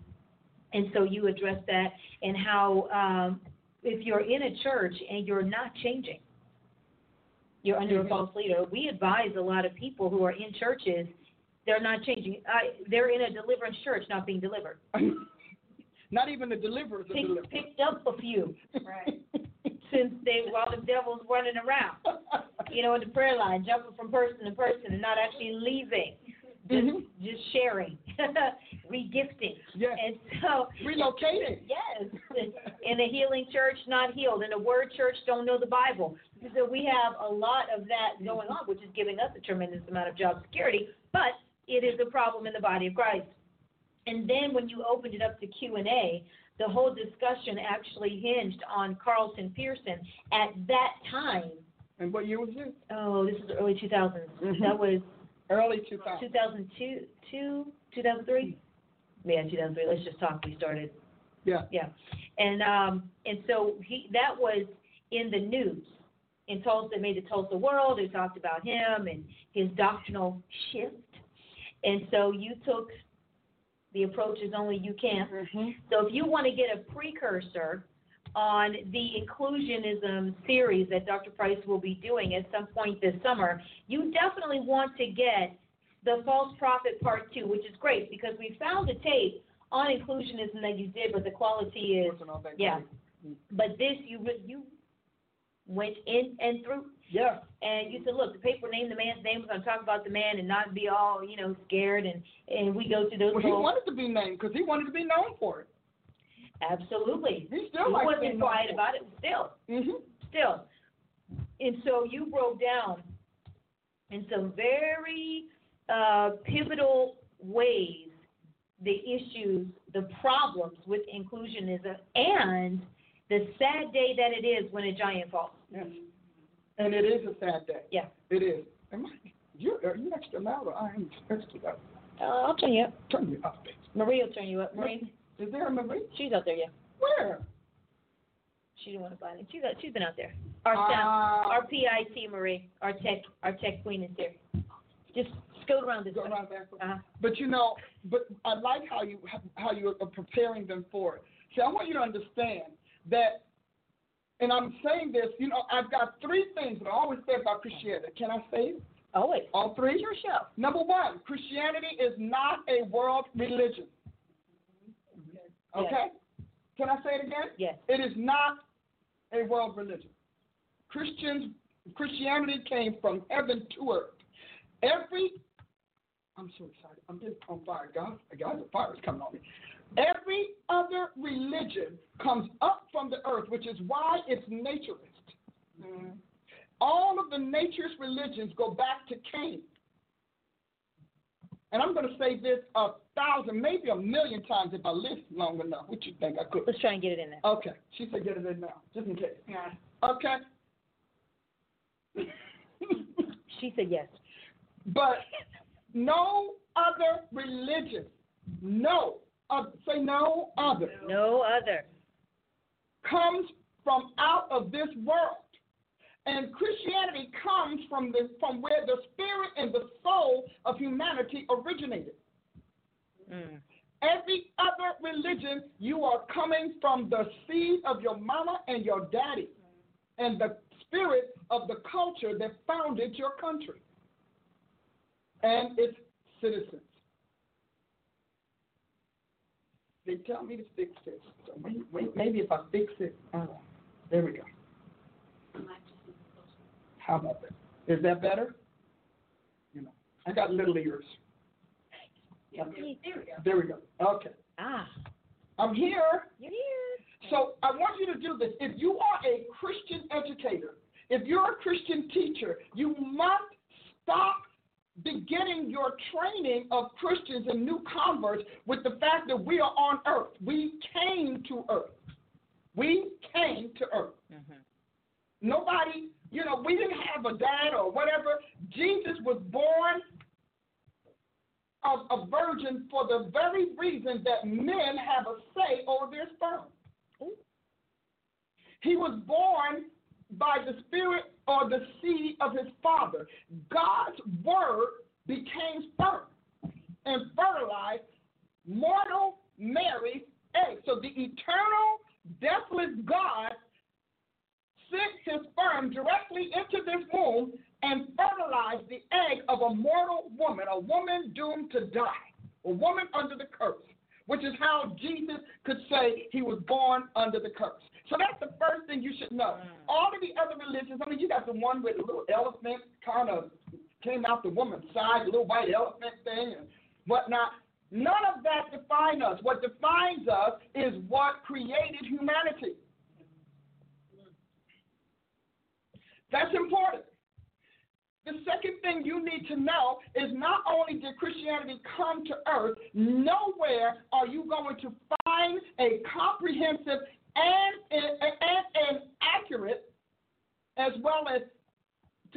And so you address that and how um, if you're in a church and you're not changing, you're under Mhm. a false leader. We advise a lot of people who are in churches, they're not changing. I, they're in a deliverance church, not being delivered. Not even the deliverers Pick, delivered. picked up a few Right. since they while the devil's running around. You know, in the prayer line, jumping from person to person and not actually leaving, just Mhm. just sharing, regifting. Yes. And so Relocating. Yes. In a healing church, not healed. In a word church, don't know the Bible. So we have a lot of that going on, which is giving us a tremendous amount of job security, but it is a problem in the body of Christ. And then when you opened it up to Q&A, the whole discussion actually hinged on Carlton Pearson at that time. And what year was this? Oh, this is the early 2000s. Mhm. That was Early 2000. 2002, two, 2003? Yeah, 2003. Let's just talk. We started Yeah. yeah, and um, and so he that was in the news in Tulsa. Made the Tulsa World. They talked about him and his doctrinal shift, and so you took the approach as only you can. Mm-hmm. So if you want to get a precursor on the inclusionism series that Dr. Price will be doing at some point this summer, you definitely want to get the false prophet part two, which is great because we found a tape on inclusionism that you did, but the quality is Wasn't all that yeah. But this you you went in and through, Yeah. and you said, look, the paper named the man's name. We're going to talk about the man and not be all you know scared, and and we go through those. Well, he wanted to be named because he wanted to be known for it. Absolutely. He He still likes wasn't quiet about it. Still, Mm-hmm. still. And so you broke down in some very uh, pivotal ways the issues, the problems with inclusionism, and the sad day that it is when a giant falls. Yes. And it is a sad day. Yeah. It is. Am I, you, are you extra loud or I am extra loud? Uh, I'll turn you up. Turn me up, baby. Marie will turn you up. Marie, Is there a Marie? she's out there, yeah. Where? She didn't want to find it. She's out, she's been out there. Our sound, Ah, our PIT Marie, our tech, our tech queen is here. Just scoot around this go way. around there. Uh-huh. But you know, but I like how you how you are preparing them for it. See, I want you to understand that, and I'm saying this. You know, I've got three things that I always say about Christianity. Can I say it? Wait, all three? your show. Number one, Christianity is not a world religion. Okay? Can I say it again? Yes. It is not a world religion. Christians, Christianity came from heaven to earth. Every, I'm so excited. I'm just on fire. God, God, the fire is coming on me. Every other religion comes up from the earth, which is why it's naturist. Mm-hmm. All of the naturist religions go back to Cain. And I'm going to say this a thousand, maybe a million times if I live long enough. What you think I could? Let's try and get it in there. Okay. She said get it in now, just in case. Yeah. Okay. she said yes. But no other religion, no, uh, say no other. No other. Comes from out of this world. And Christianity comes from the from where the spirit and the soul of humanity originated. Mm. Every other religion, you are coming from the seed of your mama and your daddy, and the spirit of the culture that founded your country and its citizens. They tell me to fix this. So wait, wait, maybe if I fix it, oh, there we go. How about that? Is that better? You know, I got little ears. Okay. There we go. Okay. Ah. I'm here. You're here. So I want you to do this. If you are a Christian educator, if you're a Christian teacher, you must stop beginning your training of Christians and new converts with the fact that we are on earth. We came to earth. We came to earth. Mm-hmm. Nobody you know, we didn't have a dad or whatever. Jesus was born of a virgin for the very reason that men have a say over their sperm. He was born by the spirit or the seed of his father. God's word became sperm and fertilized mortal Mary's egg. So the eternal, deathless God sent his sperm directly into this womb and fertilized the egg of a mortal woman, a woman doomed to die, a woman under the curse, which is how Jesus could say he was born under the curse. So that's the first thing you should know. Mm. All of the other religions, I mean, you got the one with the little elephant kind of came out the woman's side, the little white elephant thing and whatnot. None of that defines us. What defines us is what created humanity. That's important. The second thing you need to know is not only did Christianity come to earth, nowhere are you going to find a comprehensive and, and, and, accurate, as well as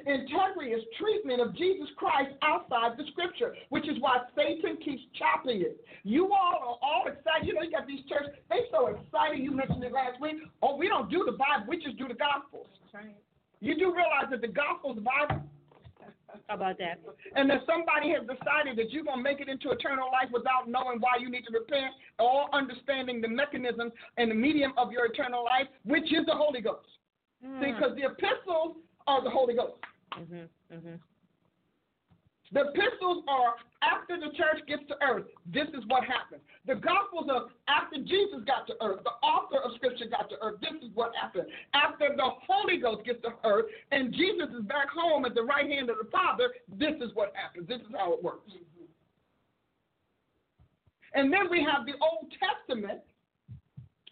integrous treatment of Jesus Christ outside the scripture, which is why Satan keeps chopping it. You all are all excited. You know, you got these churches, they so excited. You mentioned it last week. Oh, we don't do the Bible, we just do the Gospels. Right. You do realize that the gospel is the Bible? How about that? And that somebody has decided that you're going to make it into eternal life without knowing why you need to repent or understanding the mechanism and the medium of your eternal life, which is the Holy Ghost. Mm. See, because the epistles are the Holy Ghost. Mm-hmm, mm-hmm. The epistles are after the church gets to earth. This is what happens. The gospels are after Jesus got to earth. The author of scripture got to earth. This is what happened. After the Holy Ghost gets to earth and Jesus is back home at the right hand of the Father, this is what happens. This is how it works. And then we have the Old Testament,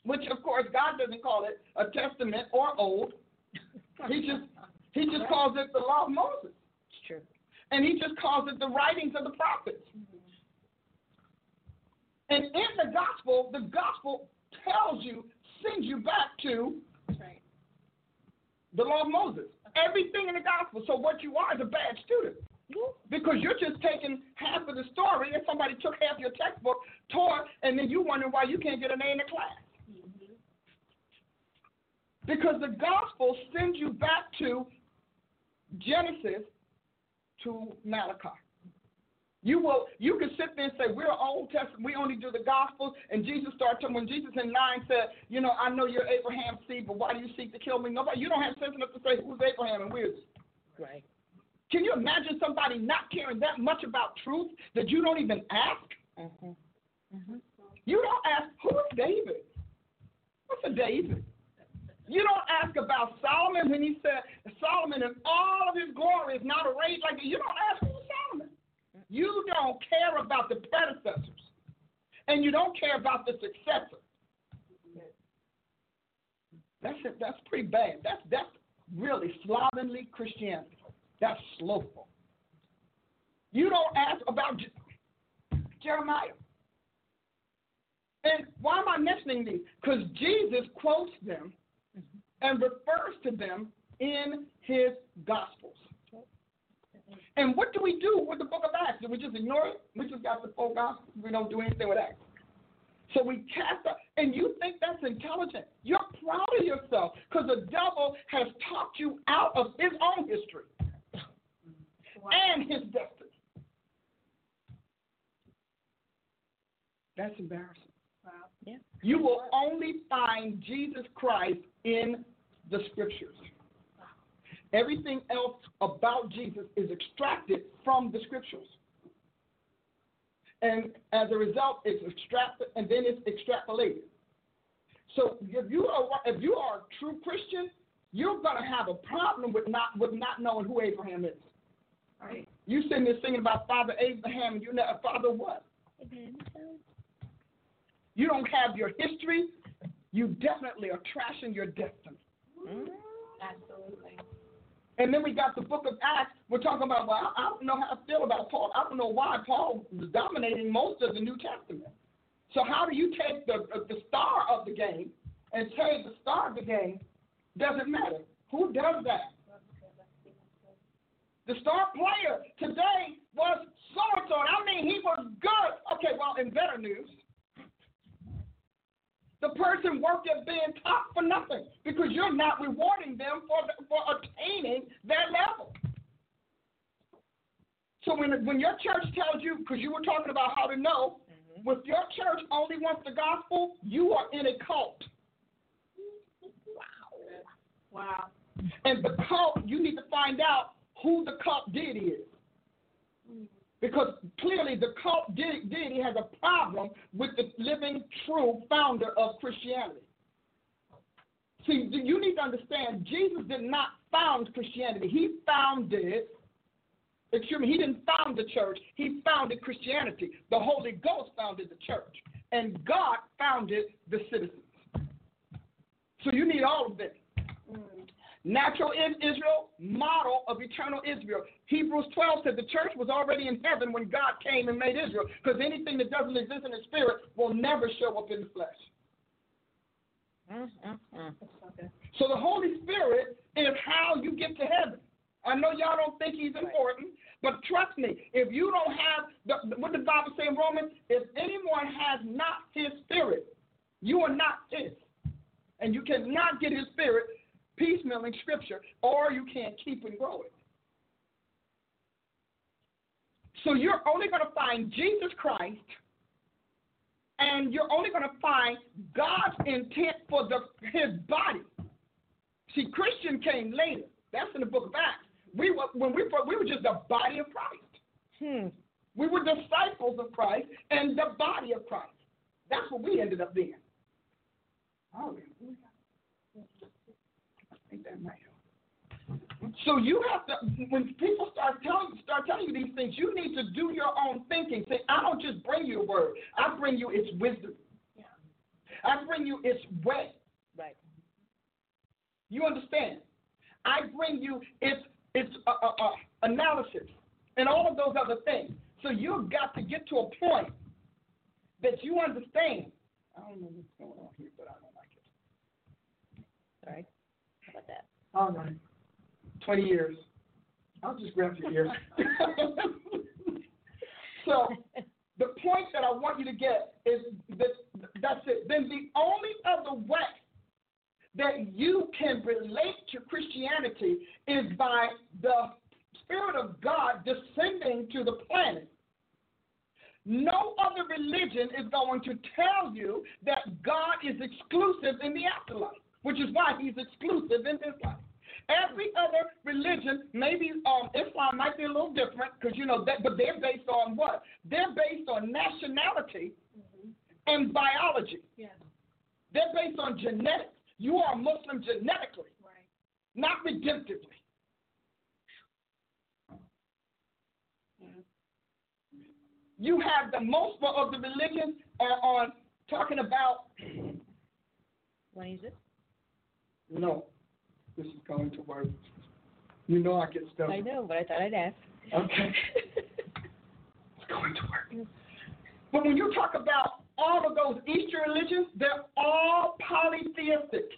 which of course God doesn't call it a testament or old. He just he just calls it the law of Moses. And he just calls it the writings of the prophets. And in the gospel, the gospel tells you, sends you back to right. the law of Moses. Everything in the gospel. So what you are is a bad student. Because you're just taking half of the story and somebody took half your textbook, taught, and then you wonder why you can't get an A in the class. Mm-hmm. Because the gospel sends you back to Genesis to Malachi. You will you can sit there and say, We're Old Testament, we only do the gospel, and Jesus started talking when Jesus in nine said, You know, I know you're Abraham's seed, but why do you seek to kill me? Nobody you don't have sense enough to say who's Abraham and where is he. Right. Can you imagine somebody not caring that much about truth that you don't even ask? Mm-hmm. Mm-hmm. You don't ask, who is David? What's a David? You don't ask about Solomon when he said Solomon and all of his glory is not arrayed like you don't ask who's Solomon. You don't care about the predecessors, and you don't care about the successor. That's it. That's pretty bad. That's that's really slovenly Christianity. That's slothful. You don't ask about Je- Jeremiah. And why am I mentioning these? Because Jesus quotes them and refers to them in his Gospels. And what do we do with the book of Acts? Do we just ignore it? We just got the full Gospels. We don't do anything with Acts. So we cast out, and you think that's intelligent. You're proud of yourself because the devil has talked you out of his own history and his destiny. That's embarrassing. Wow. Yeah. You will only find Jesus Christ in the scriptures. Everything else about Jesus is extracted from the scriptures. And as a result, it's extracted and then it's extrapolated. So if you are if you are a true Christian, you're gonna have a problem with not with not knowing who Abraham is. Right. You sitting there singing about Father Abraham and you know Father what? Abraham. You don't have your history. You definitely are trashing your destiny. Absolutely. And then we got the book of Acts. We're talking about, well, I don't know how I feel about Paul. I don't know why Paul was dominating most of the New Testament. So how do you take the uh, the star of the game and say the star of the game doesn't matter? Who does that? The star player today was so and so. I mean, he was good. Okay, well, in better news, the person worked at being top for nothing because you're not rewarding them for for attaining that level. So when when your church tells you, because you were talking about how to know, mm-hmm. if your church only wants the gospel, you are in a cult. Wow. Wow. And the cult, you need to find out who the cult did is. Because clearly the cult de- deity has a problem with the living, true founder of Christianity. See, you need to understand, Jesus did not found Christianity. He founded, excuse me, he didn't found the church. He founded Christianity. The Holy Ghost founded the church. And God founded the citizens. So you need all of them. Natural in Israel, model of eternal Israel. Hebrews 12 said the church was already in heaven when God came and made Israel, because anything that doesn't exist in the spirit will never show up in the flesh. Mm-hmm. So the Holy Spirit is how you get to heaven. I know y'all don't think he's important, but trust me, if you don't have the, what the Bible say in Romans, if anyone has not his spirit, you are not his. And you cannot get his spirit piecemealing scripture, or you can't keep and grow it. So you're only going to find Jesus Christ, and you're only going to find God's intent for the his body. See, Christian came later. That's in the book of Acts. We were when we we were just the body of Christ. Hmm. We were disciples of Christ and the body of Christ. That's what we ended up being. I think that might help. So you have to, when people start telling start telling you these things, you need to do your own thinking. Say, I don't just bring you a word; I bring you its wisdom. Yeah. I bring you its way. Right. You understand? I bring you its its uh, uh, uh, analysis and all of those other things. So you've got to get to a point that you understand. I don't know what's going on here, but I don't like it. Sorry. How about that? All right. 20 years. I'll just grab your ears. so the point that I want you to get is that that's it. Then the only other way that you can relate to Christianity is by the Spirit of God descending to the planet. No other religion is going to tell you that God is exclusive in the afterlife, which is why he's exclusive in this life. Every other religion, maybe um, Islam might be a little different because you know that, but they're based on what? They're based on nationality and biology. Yeah. They're based on genetics. You are Muslim genetically, Right. not redemptively. You have the most of the religions are on talking about What is it? No. This is going to work. You know I get stuff. I know, but I thought I'd ask. Okay. it's going to work. But when you talk about all of those Eastern religions, they're all polytheistic.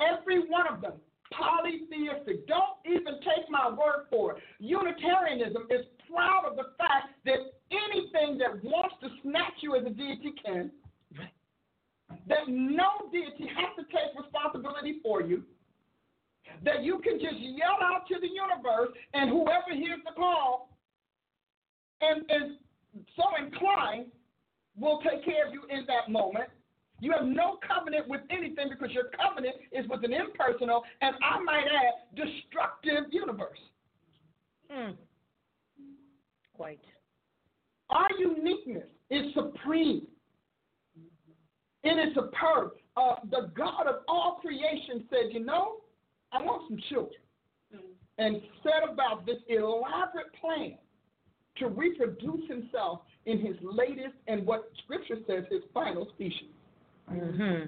Every one of them polytheistic. Don't even take my word for it. Unitarianism is proud of the fact that anything that wants to snatch you as a deity can. That no deity has to take responsibility for you. That you can just yell out to the universe, and whoever hears the call and is so inclined will take care of you in that moment. You have no covenant with anything because your covenant is with an impersonal and I might add destructive universe. Hmm. Quite. Our uniqueness is supreme. It is superb. Uh, the God of all creation said, You know, I want some children. And set about this elaborate plan to reproduce himself in his latest and what Scripture says his final species. Mm-hmm.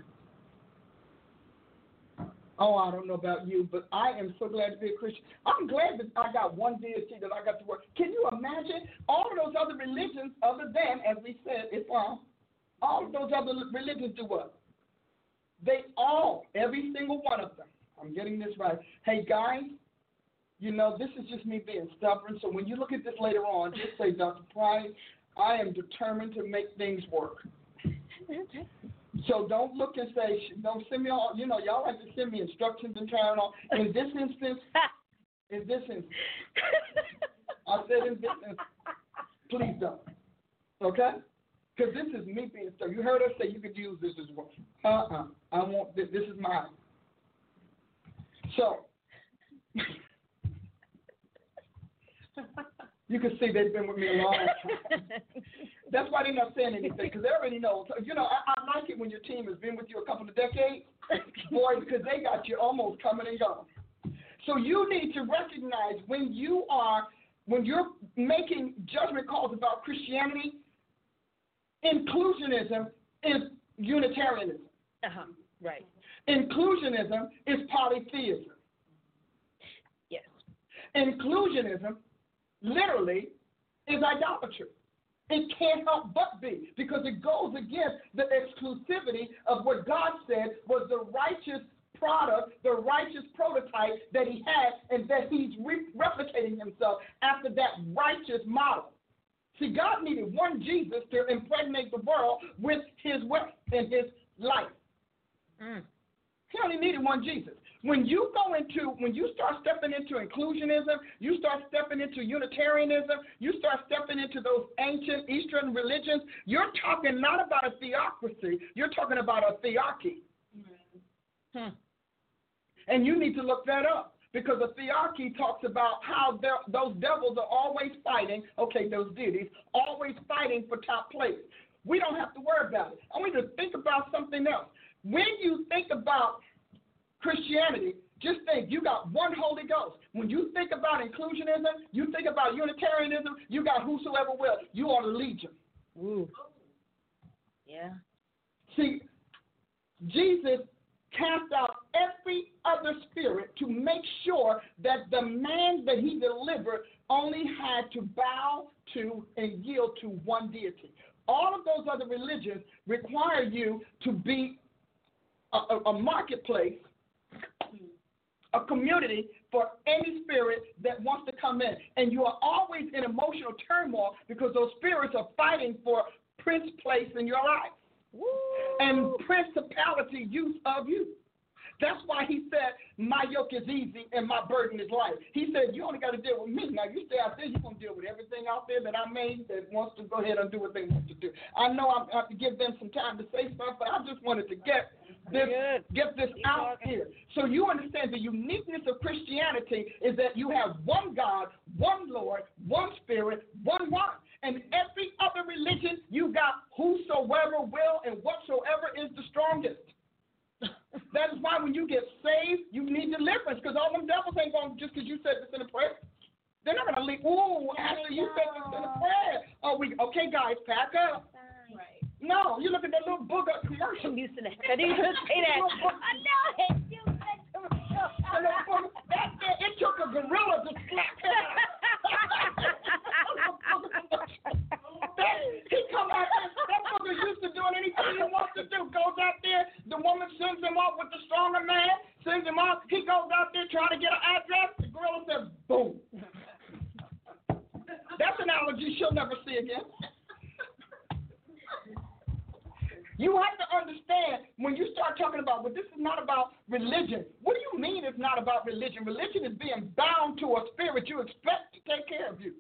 Oh, I don't know about you, but I am so glad to be a Christian. I'm glad that I got one deity that I got to work. Can you imagine all of those other religions, other than, as we said, Islam, all of those other religions do what? They all, every single one of them, I'm getting this right. Hey, guys, you know, this is just me being stubborn. So when you look at this later on, just say, Dr. Price, I am determined to make things work. So don't look and say, don't send me all, you know, y'all like to send me instructions and turn on. In this instance, in this instance, I said in this instance, please don't. Okay? Because this is me being stuck. You heard us say you could use this as well. Uh-uh. I want this. This is mine. So, you can see they've been with me a long time. That's why they're not saying anything because they already know. You know, I, I like it when your team has been with you a couple of decades, boy, because they got you almost coming and going. So you need to recognize when you are when you're making judgment calls about Christianity, inclusionism is Unitarianism. Uh-huh. Right. Inclusionism is polytheism. Yes. Inclusionism literally is idolatry. It can't help but be because it goes against the exclusivity of what God said was the righteous product, the righteous prototype that he had, and that he's re- replicating himself after that righteous model. See, God needed one Jesus to impregnate the world with his work and his life. Mm. He only needed one Jesus. When you go into, when you start stepping into inclusionism, you start stepping into Unitarianism, you start stepping into those ancient Eastern religions, you're talking not about a theocracy, you're talking about a thearchy. Hmm. And you need to look that up because a thearchy talks about how those devils are always fighting, okay, those deities, always fighting for top place. We don't have to worry about it. I want you to think about something else. When you think about Christianity, just think you got one Holy Ghost. When you think about inclusionism, you think about Unitarianism, you got whosoever will. You are the legion. Ooh. Yeah. See, Jesus cast out every other spirit to make sure that the man that he delivered only had to bow to and yield to one deity. All of those other religions require you to be a, a, a marketplace, a community for any spirit that wants to come in. And you are always in emotional turmoil because those spirits are fighting for prince place in your life Woo. and principality use of you. That's why he said, My yoke is easy and my burden is light. He said, You only got to deal with me. Now, you stay out there, you're going to deal with everything out there that I made that wants to go ahead and do what they want to do. I know I have to give them some time to say stuff, but I just wanted to get this, get this out here. So you understand the uniqueness of Christianity is that you have one God, one Lord, one Spirit, one one. And every other religion, you got whosoever will and whatsoever is the strongest. That is why when you get saved, you need deliverance because all them devils ain't going to just because you said this in a prayer. They're not going to leave. Ooh, Ashley, you said this in a prayer. Oh, we okay, guys, pack up. Right. No, you look at that little booger commercial. I'm used to that. I didn't even say that. I know it. You said That that it took a gorilla to slap him. That, he come out there, that booger used to doing anything he wants to do. Goes out there, the woman sends him off with the stronger man, sends him off. He goes out there trying to get an address. The gorilla says, boom. That's an allergy she'll never see again. You have to understand when you start talking about, well, this is not about religion. What do you mean it's not about religion? Religion is being bound to a spirit you expect to take care of you,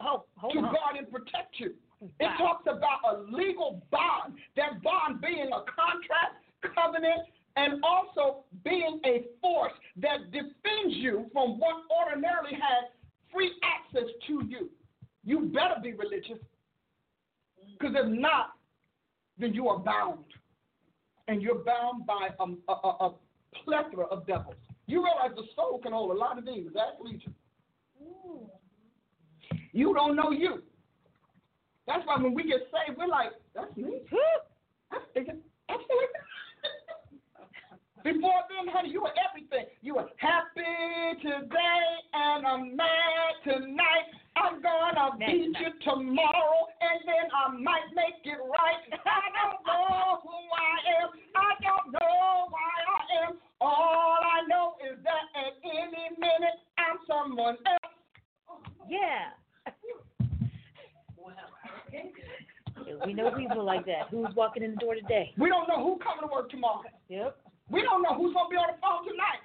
Oh, to on. guard and protect you. It Wow. talks about a legal bond, that bond being a contract, covenant, and also being a force that defends you from what ordinarily has free access to you. You better be religious, because if not, then you are bound. And you're bound by a, a, a, a plethora of devils. You realize the soul can hold a lot of demons. That's legion. You don't know you. That's why when we get saved, we're like, that's me. Thinking, absolutely. Before then, honey, you were everything. You were happy today and I'm mad tonight. I'm gonna Mad beat tonight. you tomorrow and then I might make it right. I don't know who I am. I don't know why I am. All I know is that at any minute I'm someone else. Yeah. We know people like that. Who's walking in the door today? We don't know who's coming to work tomorrow. Yep. We don't know who's gonna be on the phone tonight.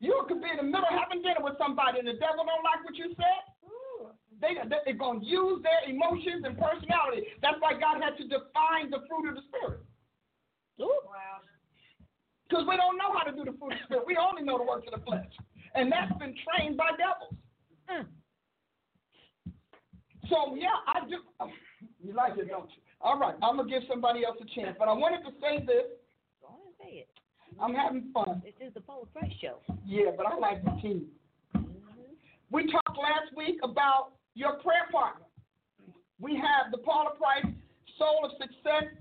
You could be in the middle of having dinner with somebody and the devil don't like what you said. They, they're going to use their emotions and personality. That's why God had to define the fruit of the Spirit. Wow. Because we don't know how to do the fruit of the Spirit. We only know the works of the flesh. And that's been trained by devils. Mm. So, yeah, I do. You like it, don't you? All right, I'm going to give somebody else a chance. But I wanted to say this. Go on and say it. I'm having fun. This is the Paula Price Show. Yeah, but I like the team. Mm-hmm. We talked last week about your prayer partner. We have the Paula Price Soul of Success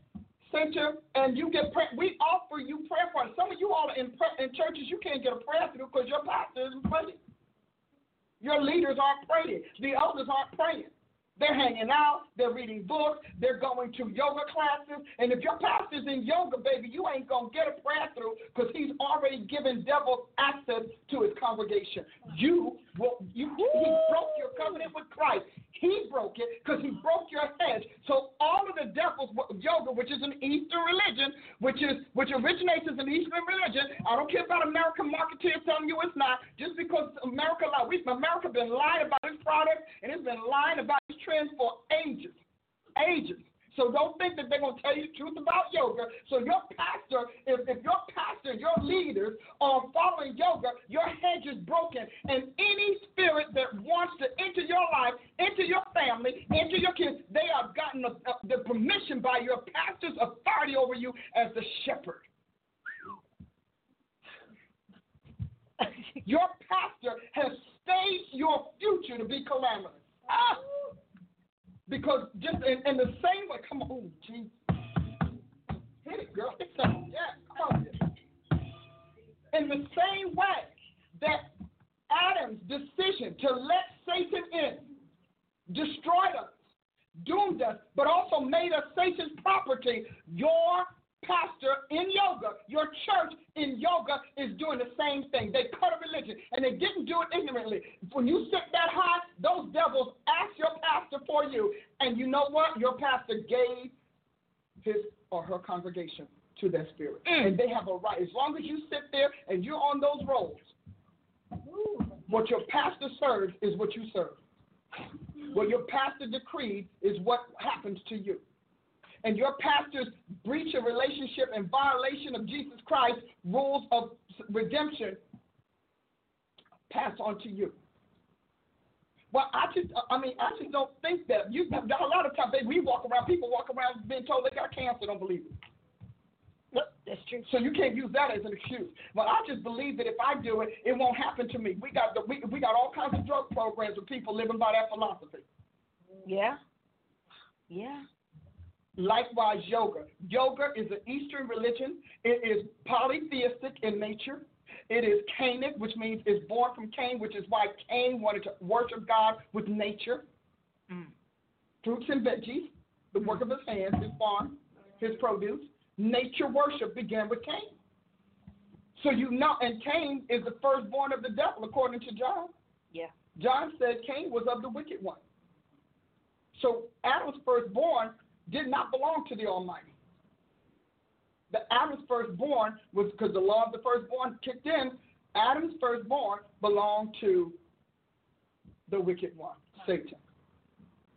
Center, and you get prayer. We offer you prayer partners. Some of you all are in, pra- in churches you can't get a prayer through because your pastor isn't praying. Your leaders aren't praying. The elders aren't praying. They're hanging out, they're reading books, they're going to yoga classes. And if your pastor's in yoga, baby, you ain't going to get a prayer through because he's already given devils access to his congregation. You, will, you, he broke your covenant with Christ. He broke it because he broke your hedge. So all of the devils, yoga, which is an Eastern religion, which is which originates as an Eastern religion. I don't care about American marketeers telling you it's not. Just because America, we, America been lying about its product and it's been lying about its trends for ages, ages. So don't think that they're gonna tell you the truth about yoga. So your pastor, if, if your pastor, your leaders are following yoga, your hedge is broken, and any spirit that wants to enter your life, enter your family, enter your kids, they have gotten the, uh, the permission by your pastor's authority over you as the shepherd. Your pastor has staged your future to be calamitous. Ah! Because just in, in the same way, come on, Jesus. Hit it, girl. Hit something. Yeah, come on. In the same way that Adam's decision to let Satan in destroyed us, doomed us, but also made us Satan's property, your pastor in yoga, your church in yoga is doing the same thing. They cut a religion, and they didn't do it ignorantly. When you sit that high, those devils ask your pastor for you, and you know what? Your pastor gave his or her congregation to that spirit, mm. and they have a right. As long as you sit there and you're on those rolls, what your pastor serves is what you serve. What your pastor decreed is what happens to you and your pastor's breach of relationship and violation of Jesus Christ's rules of redemption pass on to you. Well, I just, I mean, I just don't think that. You, got a lot of times, baby, we walk around, people walk around being told they got cancer, don't believe it. Nope, that's true. So you can't use that as an excuse. Well, I just believe that if I do it, it won't happen to me. We got the, we, we got all kinds of drug programs with people living by that philosophy. Yeah. Yeah. Likewise, yoga. Yoga is an Eastern religion. It is polytheistic in nature. It is Cainic, which means it's born from Cain, which is why Cain wanted to worship God with nature, Mm. fruits and veggies, the work of his hands, his farm, his produce. Nature worship began with Cain. So you know, and Cain is the firstborn of the devil, according to John. Yeah. John said Cain was of the wicked one. So Adam's firstborn did not belong to the Almighty. The Adam's firstborn was because the law of the firstborn kicked in. Adam's firstborn belonged to the wicked one, Satan.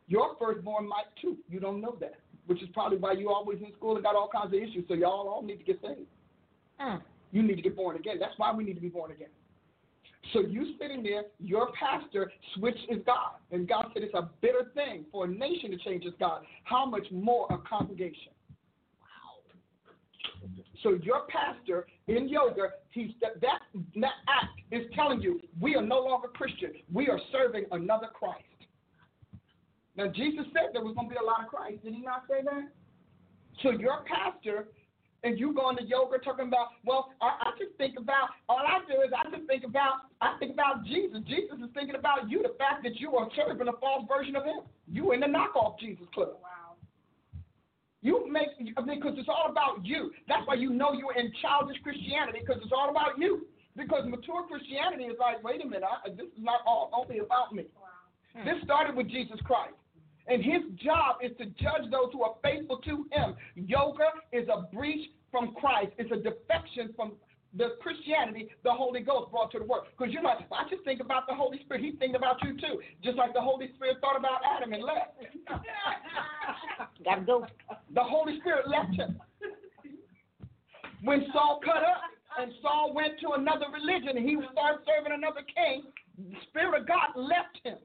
Your firstborn might too. You don't know that, which is probably why you always in school and got all kinds of issues. So y'all all need to get saved. Mm. You need to get born again. That's why we need to be born again. So you sitting there, your pastor switched is God. And God said it's a bitter thing for a nation to change its God. How much more a congregation? So your pastor in yoga, he's that, that that act is telling you we are no longer Christian. We are serving another Christ. Now Jesus said there was going to be a lot of Christ. Did he not say that? So your pastor and you going to yoga talking about, well, I, I just think about all I do is I just think about I think about Jesus. Jesus is thinking about you, the fact that you are serving a false version of him. You in the knockoff Jesus club. Oh, wow. You make I mean, because it's all about you. That's why you know you're in childish Christianity because it's all about you. Because mature Christianity is like, wait a minute, I, this is not all only about me. wow This started with Jesus Christ. And his job is to judge those who are faithful to him. Yoga is a breach from Christ, it's a defection from the Christianity the Holy Ghost brought to the world. Because you're like, I just think about the Holy Spirit. He's thinking about you too. Just like the Holy Spirit thought about Adam and left. Gotta go. The Holy Spirit left him. When Saul cut up and Saul went to another religion and he started serving another king, the Spirit of God left him.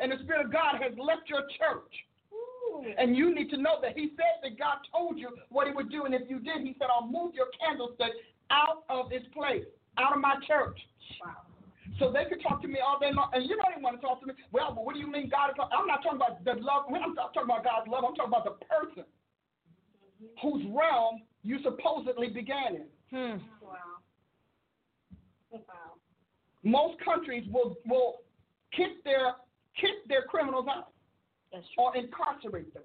And the Spirit of God has left your church. And you need to know that He said that God told you what He would do. And if you did, He said, I'll move your candlestick out of its place, out of my church. So they could talk to me all day long, and you don't even want to talk to me. Well, but what do you mean God is? I'm not talking about the love. I'm not talking about God's love. I'm talking about the person whose realm you supposedly began in. Hmm. Wow. Wow. Most countries will will kick their kick their criminals out or incarcerate them.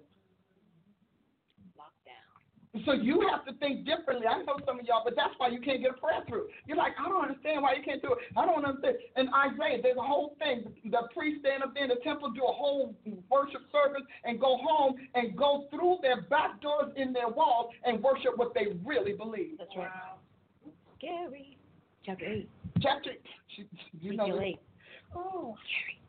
Lockdown. So you have to think differently. I know some of y'all, but that's why you can't get a prayer through. You're like, I don't understand why you can't do it. I don't understand. In Isaiah, there's a whole thing. The priests stand up there in the temple, do a whole worship service, and go home and go through their back doors in their walls and worship what they really believe. That's right. Scary. Chapter 8. Chapter, you know, 8. Oh, scary.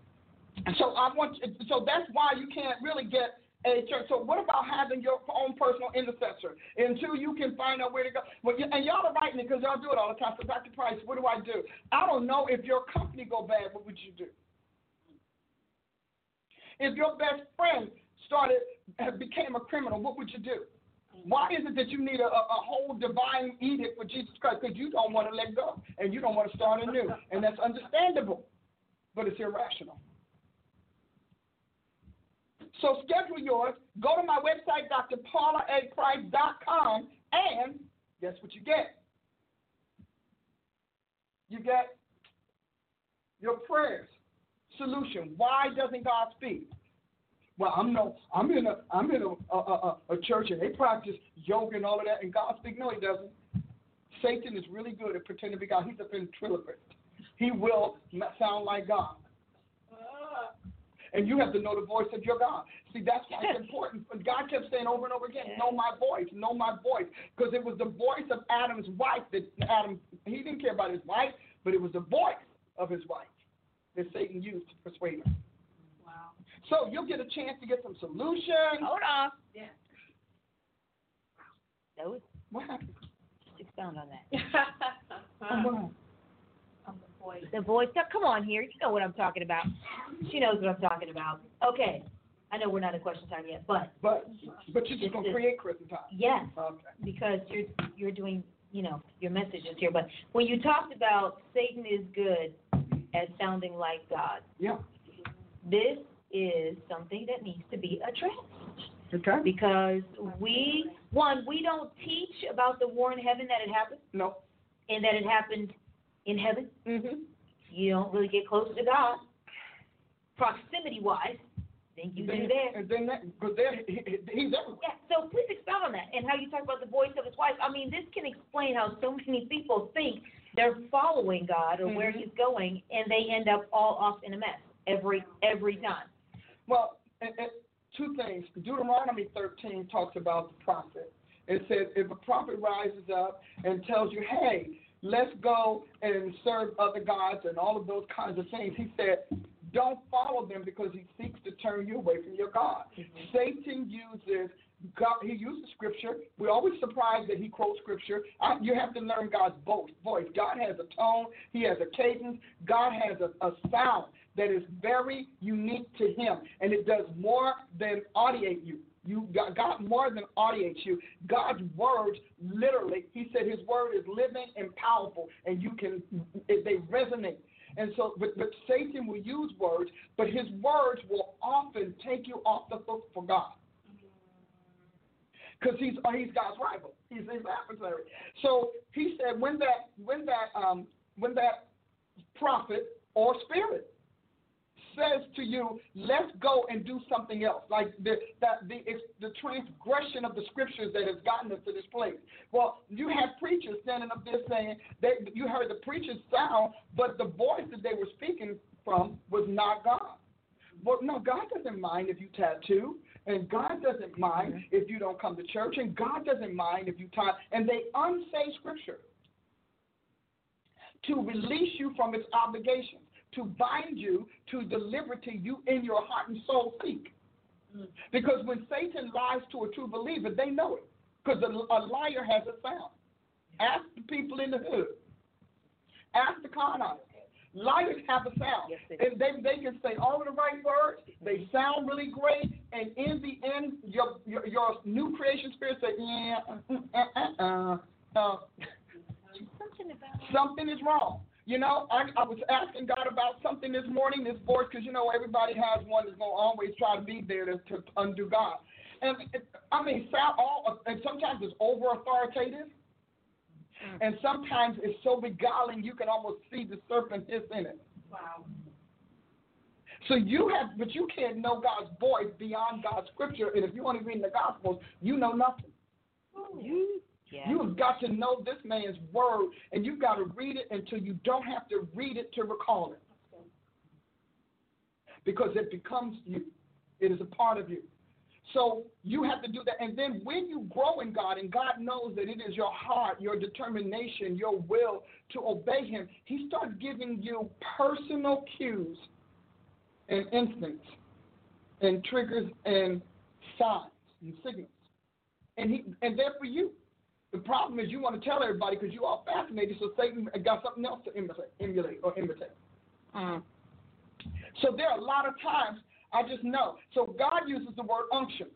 So I want. So that's why you can't really get a church. So what about having your own personal intercessor until you can find out where to go? Well, you, and y'all are writing it because y'all do it all the time. So Dr. Price, what do I do? I don't know if your company go bad. What would you do? If your best friend started became a criminal, what would you do? Why is it that you need a, a, whole divine edict for Jesus Christ? Because you don't want to let go and you don't want to start anew, and that's understandable, but it's irrational. So schedule yours. Go to my website, drpaulaprice.com, and guess what you get? You get your prayers. Solution. Why doesn't God speak? Well, I'm no, I'm in a, I'm in a, a, a, a church and they practice yoga and all of that, and God speak. No, He doesn't. Satan is really good at pretending to be God. He's a ventriloquist. He will sound like God. And you have to know the voice of your God. See, that's why it's important. God kept saying over and over again, know my voice, know my voice. Because it was the voice of Adam's wife that Adam, he didn't care about his wife, but it was the voice of his wife that Satan used to persuade him. Wow. So you'll get a chance to get some solutions. Hold on. Yeah. That was What happened? expound on that. What? The voice. Now, come on here. You know what I'm talking about. She knows what I'm talking about. Okay. I know we're not in question time yet, but But but you're just gonna is- create Christian time. yes, Okay. because you're you're doing you know your messages here. But when you talked about Satan is good at sounding like God, Yeah. this is something that needs to be addressed Okay. because we one we don't teach about the war in heaven that it happened No. and that it happened in heaven. Mhm. You don't really get close to God proximity wise. Then you do there. And then that because there he, he- he's everywhere. Yeah, so please expound on that and how you talk about the voice of his wife. I mean, this can explain how so many people think they're following God or where Mhm. he's going, and they end up all off in a mess every every time. Well, and, and two things. Deuteronomy 13 talks about the prophet. It says if a prophet rises up and tells you, hey, let's go and serve other gods and all of those kinds of things, he said, don't follow them because he seeks to turn you away from your God. Mm-hmm. Satan uses God, he uses scripture. We're always surprised that he quotes scripture. I, you have to learn God's voice. voice. God has a tone. He has a cadence. God has a, a sound that is very unique to him, and it does more than audiate you. You God, God more than audiates you. God's words, literally, He said His word is living and powerful, and you can they resonate. And so, but, but Satan will use words, but his words will often take you off the hook for God. Because he's uh, he's God's rival. He's his adversary. So he said when that when that um when that prophet or spirit says to you, let's go and do something else, like the that the it's the transgression of the scriptures that has gotten us to this place. Well, you had preachers standing up there saying that you heard the preacher's sound, but the voice that they were speaking from was not God. Well, no, God doesn't mind if you tattoo, and God doesn't mind mm-hmm. if you don't come to church, and God doesn't mind if you tie, and they unsay scripture to release you from its obligations, to bind you to the liberty you in your heart and soul seek. Because when Satan lies to a true believer, they know it. Because a, a liar has a sound. Ask the people in the hood. Ask the con artists. Liars have a sound. Yes, they and they, they can say all the right words. They sound really great. And in the end, your your, your new creation spirit say, yeah, uh, uh, uh, uh, Something about something is wrong. You know, I, I was asking God about something this morning, this voice, because you know everybody has one that's gonna always try to be there to, to undo God. And it, I mean, sound all, and sometimes it's over authoritative, mm. and sometimes it's so beguiling you can almost see the serpent hiss in it. Wow. So you have, but you can't know God's voice beyond God's scripture. And if you only read the Gospels, you know nothing. you. Yeah. You've got to know this man's word, and you've got to read it until you don't have to read it to recall it. Because it becomes you, it is a part of you. So you have to do that. And then when you grow in God, and God knows that it is your heart, your determination, your will to obey Him, He starts giving you personal cues and instincts and triggers and signs and signals. And, he, and they're for you. The problem is you want to tell everybody because you are fascinated, so Satan got something else to imitate, emulate or imitate. Mm. So there are a lot of times I just know. So God uses the word unction.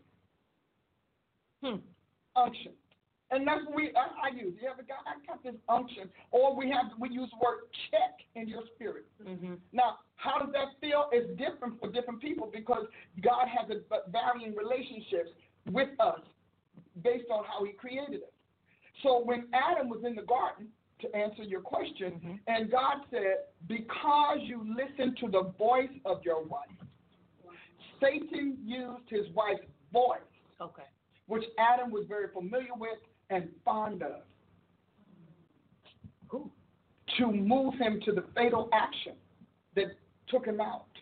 Hmm. Unction. And that's what we I, I use. You ever God, I got this unction. Or we have we use the word check in your spirit. Mm-hmm. Now, how does that feel? It's different for different people because God has a varying relationships with us based on how He created us. So when Adam was in the garden, to answer your question, Mhm. and God said, Because you listened to the voice of your wife, Satan used his wife's voice, Okay. which Adam was very familiar with and fond of, Cool. to move him to the fatal action that took him out.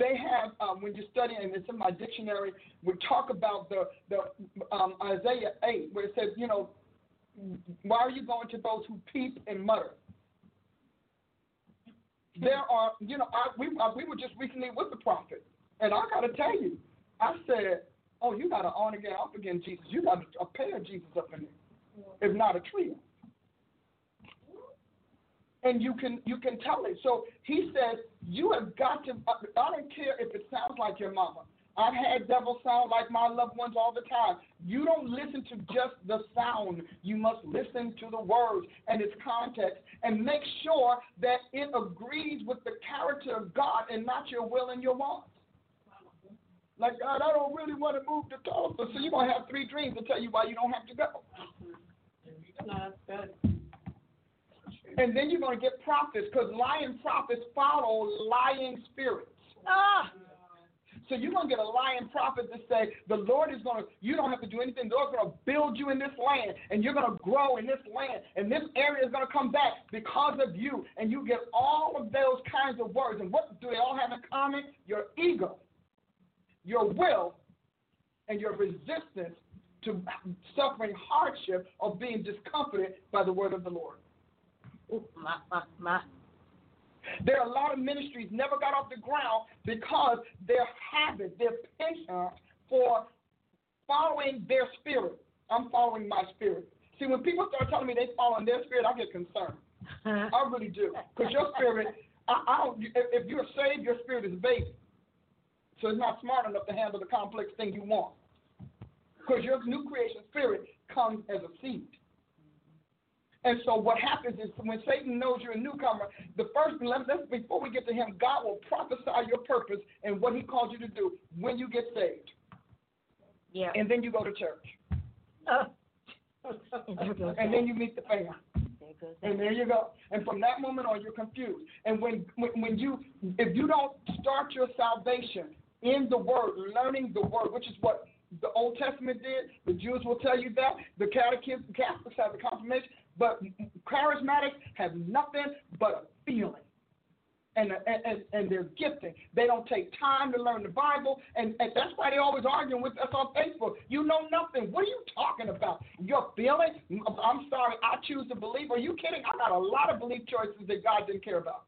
They have, um, when you study, and it's in my dictionary, we talk about the, the um, Isaiah 8, where it says, you know, why are you going to those who peep and mutter? There are, you know, I, we, I, we were just recently with the prophet, and I got to tell you, I said, oh, you got to on again, off again, Jesus. You got a pair of Jesus up in there, if not a trio. And you can you can tell it. So he says you have got to. I don't care if it sounds like your mama. I've had devils sound like my loved ones all the time. You don't listen to just the sound. You must listen to the words and its context and make sure that it agrees with the character of God and not your will and your wants. Like, God, I don't really want to move to Tulsa. So you're going to have three dreams to tell you why you don't have to go. No, that's good. And then you're going to get prophets because lying prophets follow lying spirits. Ah, So you're going to get a lying prophet to say, the Lord is going to, you don't have to do anything. The Lord's going to build you in this land, and you're going to grow in this land, and this area is going to come back because of you. And you get all of those kinds of words. And what do they all have in common? Your ego, your will, and your resistance to suffering hardship or being discomforted by the word of the Lord. Ooh, my, my, my. There are a lot of ministries never got off the ground because their habit, their penchant for following their spirit. I'm following my spirit. See, when people start telling me they following their spirit, I get concerned. I really do. Because your spirit, I, I don't. If, if you're saved, your spirit is baby, so it's not smart enough to handle the complex thing you want. Because your new creation spirit comes as a seed. And so what happens is when Satan knows you're a newcomer, the first let, let's before we get to him, God will prophesy your purpose and what He called you to do when you get saved, Yeah. and then you go to church, Oh. And there goes and that. then you meet the fam. There goes that. And there you go. And from that moment on, you're confused. And when, when when you if you don't start your salvation in the Word, learning the Word, which is what the Old Testament did, the Jews will tell you that. The Catechism, Catholics have the confirmation, but charismatics have nothing but a feeling. And, and, and, their gifting. They don't take time to learn the Bible, and, and that's why they're always arguing with us on Facebook. You know nothing. What are you talking about? Your feeling? I'm sorry, I choose to believe. Are you kidding? I got a lot of belief choices that God didn't care about.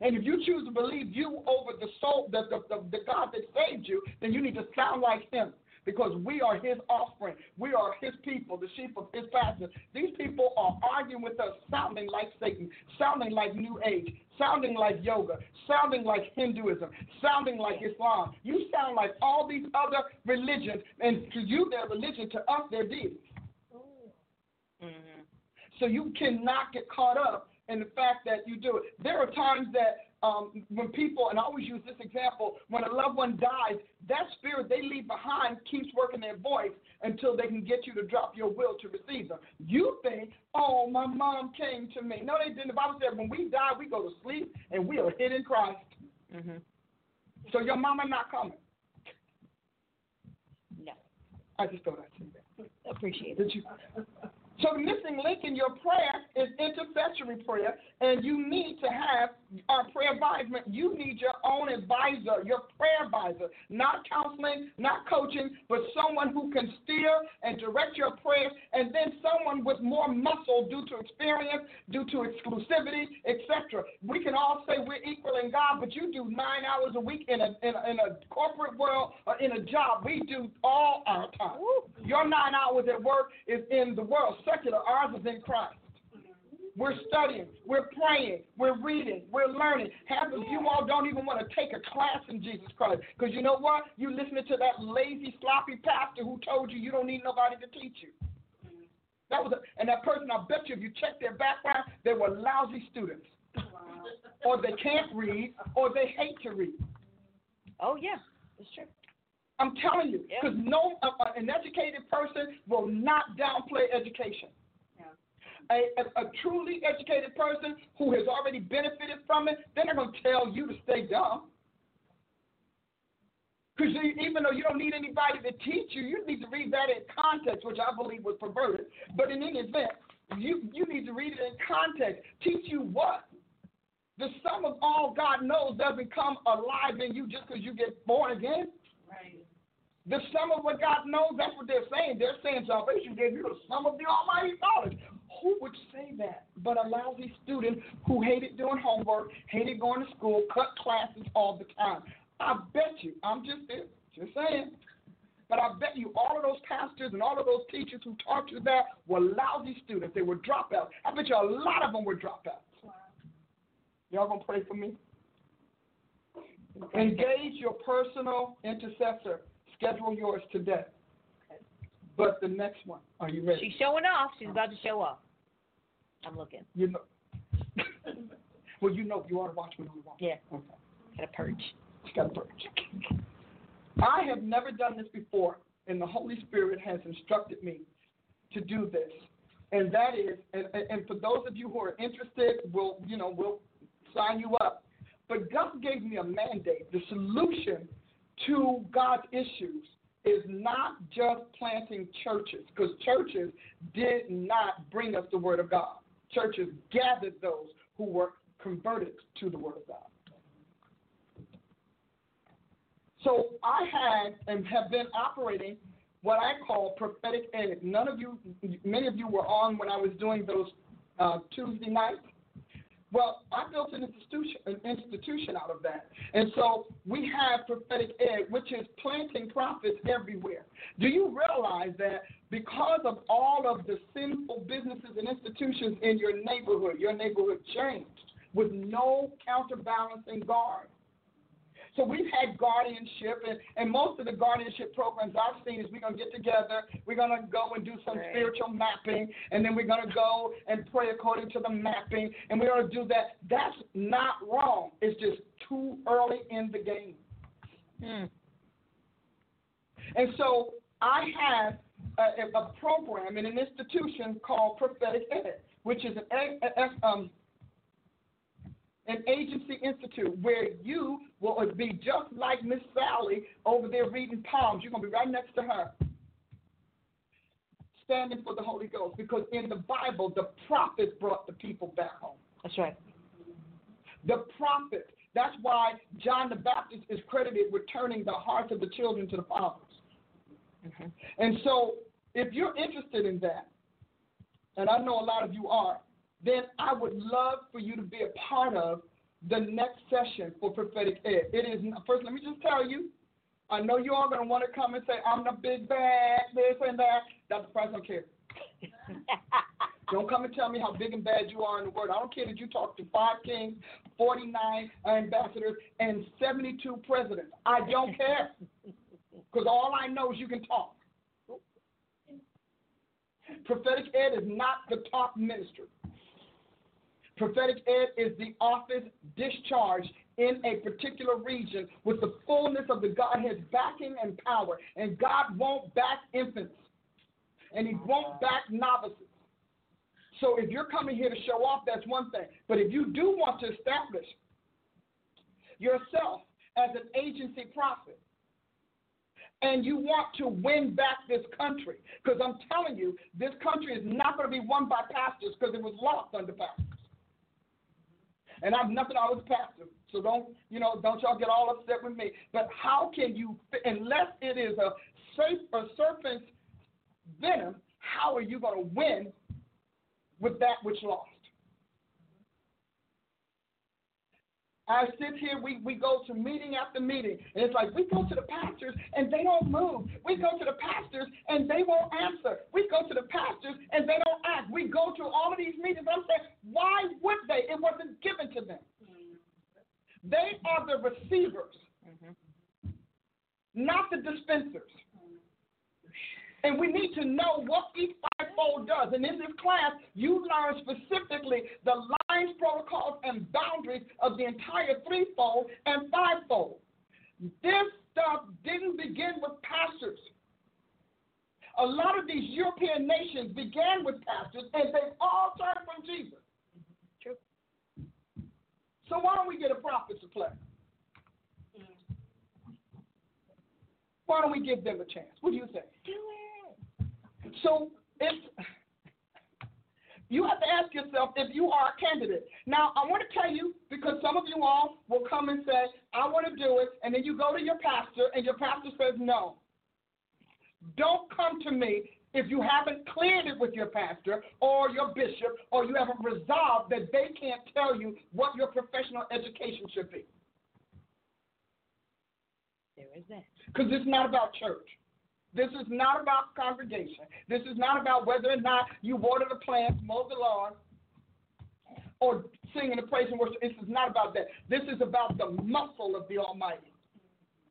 And if you choose to believe you over the soul, the, the, the, the God that saved you, then you need to sound like Him because we are His offspring. We are His people, the sheep of His pasture. These people are arguing with us, sounding like Satan, sounding like New Age, sounding like yoga, sounding like Hinduism, sounding like Islam. You sound like all these other religions, and to you, they're religion. To us, they're deities. Mhm. So you cannot get caught up in the fact that you do it. There are times that um, when people, and I always use this example, when a loved one dies, that spirit they leave behind keeps working their voice until they can get you to drop your will to receive them. You think, oh, my mom came to me. No, they didn't. The Bible said when we die, we go to sleep and we are hid in Christ. Mhm. So your mama not coming. No. I just thought I'd say that. Appreciate it. Did you? So the missing link in your prayer is intercessory prayer, and you need to have a prayer advisement. You need your own advisor, your prayer advisor, not counseling, not coaching, but someone who can steer and direct your prayers, and then someone with more muscle due to experience, due to exclusivity, etc. We can all say we're equal in God, but you do nine hours a week in a in a, in a corporate world or in a job. We do all our time. Your nine hours at work is in the world secular. Ours is in Christ. We're studying, we're praying, we're reading, we're learning. Half of you all don't even want to take a class in Jesus Christ because you know what? You listening to that lazy, sloppy pastor who told you you don't need nobody to teach you. That was, a, and that person. I bet you, if you check their background, they were lousy students, or they can't read, or they hate to read. Oh yeah, it's true. I'm telling you, Yeah. because no, uh, uh, an educated person will not downplay education. A, a, a truly educated person who has already benefited from it, they're not going to tell you to stay dumb. Because even though you don't need anybody to teach you, you need to read that in context, which I believe was perverted. But in any event, you, you need to read it in context. Teach you what? The sum of all God knows doesn't come alive in you just because you get born again. Right. The sum of what God knows, that's what they're saying. They're saying salvation gave you the sum of the Almighty knowledge. Who would say that but a lousy student who hated doing homework, hated going to school, cut classes all the time? I bet you, I'm just just saying, But I bet you all of those pastors and all of those teachers who taught you that were lousy students. They were dropouts. I bet you a lot of them were dropouts. Y'all gonna pray for me? Engage your personal intercessor. Schedule yours today. But the next one, are you ready? She's showing off. She's about to show off. I'm looking. You know. well, you know, you ought to watch me on the watch. Yeah. Okay. Got a perch. She got a perch. I have never done this before, and the Holy Spirit has instructed me to do this. And that is, and, and for those of you who are interested, we'll, you know, we'll sign you up. But God gave me a mandate. The solution to God's issues is not just planting churches, because churches did not bring us the Word of God. Churches gathered those who were converted to the Word of God. So I had and have been operating what I call prophetic ed. None of you, many of you were on when I was doing those uh, Tuesday nights. Well, I built an institution, an institution out of that. And so we have prophetic ed, which is planting prophets everywhere. Do you realize that because of all of the sinful businesses and institutions in your neighborhood, your neighborhood changed with no counterbalancing guard? So we've had guardianship, and, and most of the guardianship programs I've seen is we're going to get together, we're going to go and do some Right. spiritual mapping, and then we're going to go and pray according to the mapping, and we're going to do that. That's not wrong. It's just too early in the game. Hmm. And so I have a, a program in an institution called Prophetic Ed, which is an, a, a- um, an agency institute where you will be just like Miss Sally over there reading palms. You're going to be right next to her, standing for the Holy Ghost. Because in the Bible, the prophets brought the people back home. That's right. The prophets. That's why John the Baptist is credited with turning the hearts of the children to the fathers. Mhm. And so, if you're interested in that, and I know a lot of you are, then I would love for you to be a part of the next session for prophetic ed. It is first. Let me just tell you. I know you all going to want to come and say, "I'm the big bad this and that." Dr. Price don't care. Don't come and tell me how big and bad you are in the word. I don't care that you talk to five kings, 49 ambassadors, and 72 presidents. I don't care. Because all I know is you can talk. Prophetic ed is not the top ministry. Prophetic ed is the office discharged in a particular region with the fullness of the Godhead's backing and power. And God won't back infants, and He won't back novices. So if you're coming here to show off, that's one thing. But if you do want to establish yourself as an agency prophet, and you want to win back this country, because I'm telling you, this country is not going to be won by pastors because it was lost under pastors. And I've nothing I was pastor, so don't you know? Don't y'all get all upset with me. But how can you, unless it is a safe a serpent's venom, how are you going to win with that which lost? I sit here, we, we go to meeting after meeting, and it's like we go to the pastors and they don't move. We go to the pastors and they won't answer. We go to the pastors and they don't act. We go to all of these meetings. I'm saying, why would they? It wasn't given to them. They are the receivers, mm-hmm. not the dispensers. And we need to know what each fivefold does. And in this class, you learn specifically the lines, protocols, and boundaries of the entire threefold and fivefold. This stuff didn't begin with pastors. A lot of these European nations began with pastors, and they've all turned from Jesus. True. So why don't we get a prophet to play? Mm. Why don't we give them a chance? What do you think? Do it. So it's you have to ask yourself if you are a candidate. Now I want to tell you because some of you all will come and say, I want to do it, and then you go to your pastor and your pastor says no. Don't come to me if you haven't cleared it with your pastor or your bishop or you haven't resolved that they can't tell you what your professional education should be. There is that. Because it's not about church. This is not about congregation. This is not about whether or not you water the plants, mow the lawn, or singing the praise and worship. This is not about that. This is about the muscle of the Almighty.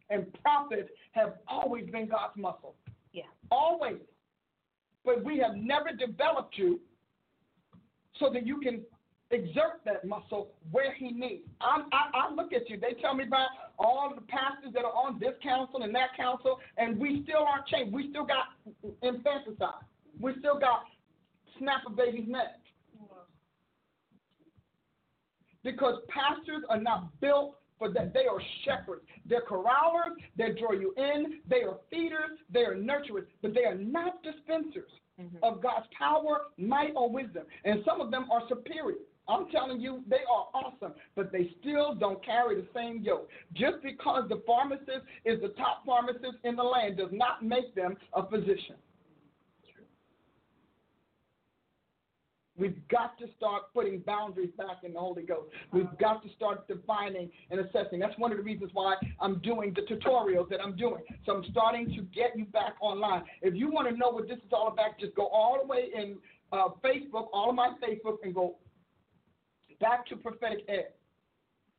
And prophets have always been God's muscle. Yeah. Always. But we have never developed you so that you can exert that muscle where he needs. I, I, I look at you. They tell me about all the pastors that are on this council and that council, and we still aren't changed. We still got infanticide. We still got snap a baby's neck. Because pastors are not built for that. They are shepherds. They're corrallers. They draw you in. They are feeders. They are nurturers. But they are not dispensers Mhm. of God's power, might, or wisdom. And some of them are superior. I'm telling you, they are awesome, but they still don't carry the same yoke. Just because the pharmacist is the top pharmacist in the land does not make them a physician. We've got to start putting boundaries back in the Holy Ghost. We've got to start defining and assessing. That's one of the reasons why I'm doing the tutorials that I'm doing. So I'm starting to get you back online. If you want to know what this is all about, just go all the way in uh, Facebook, all of my Facebook, and go back to prophetic ed.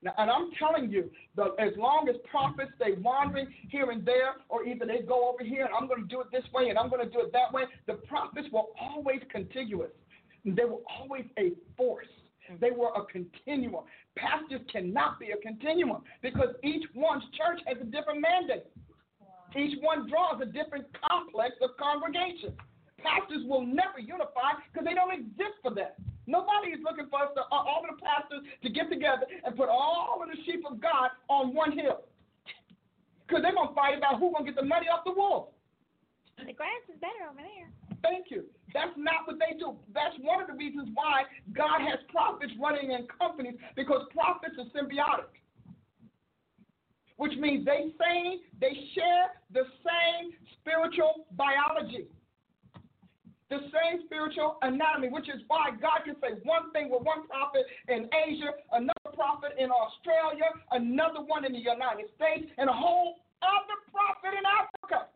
Now, and I'm telling you, the, as long as prophets stay wandering here and there, or either they go over here and I'm going to do it this way and I'm going to do it that way, the prophets were always contiguous. They were always a force. Mm-hmm. They were a continuum. Pastors cannot be a continuum because each one's church has a different mandate. Each one draws a different complex of congregation. Pastors will never unify because they don't exist for that. Nobody is looking for us, to, uh, all of the pastors, to get together and put all of the sheep of God on one hill. Because they're going to fight about who's going to get the money off the wall. The grass is better over there. Thank you. That's not what they do. That's one of the reasons why God has prophets running in companies because prophets are symbiotic, which means they say they share the same spiritual biology, the same spiritual anatomy, which is why God can say one thing with one prophet in Asia, another prophet in Australia, another one in the United States, and a whole other prophet in Africa.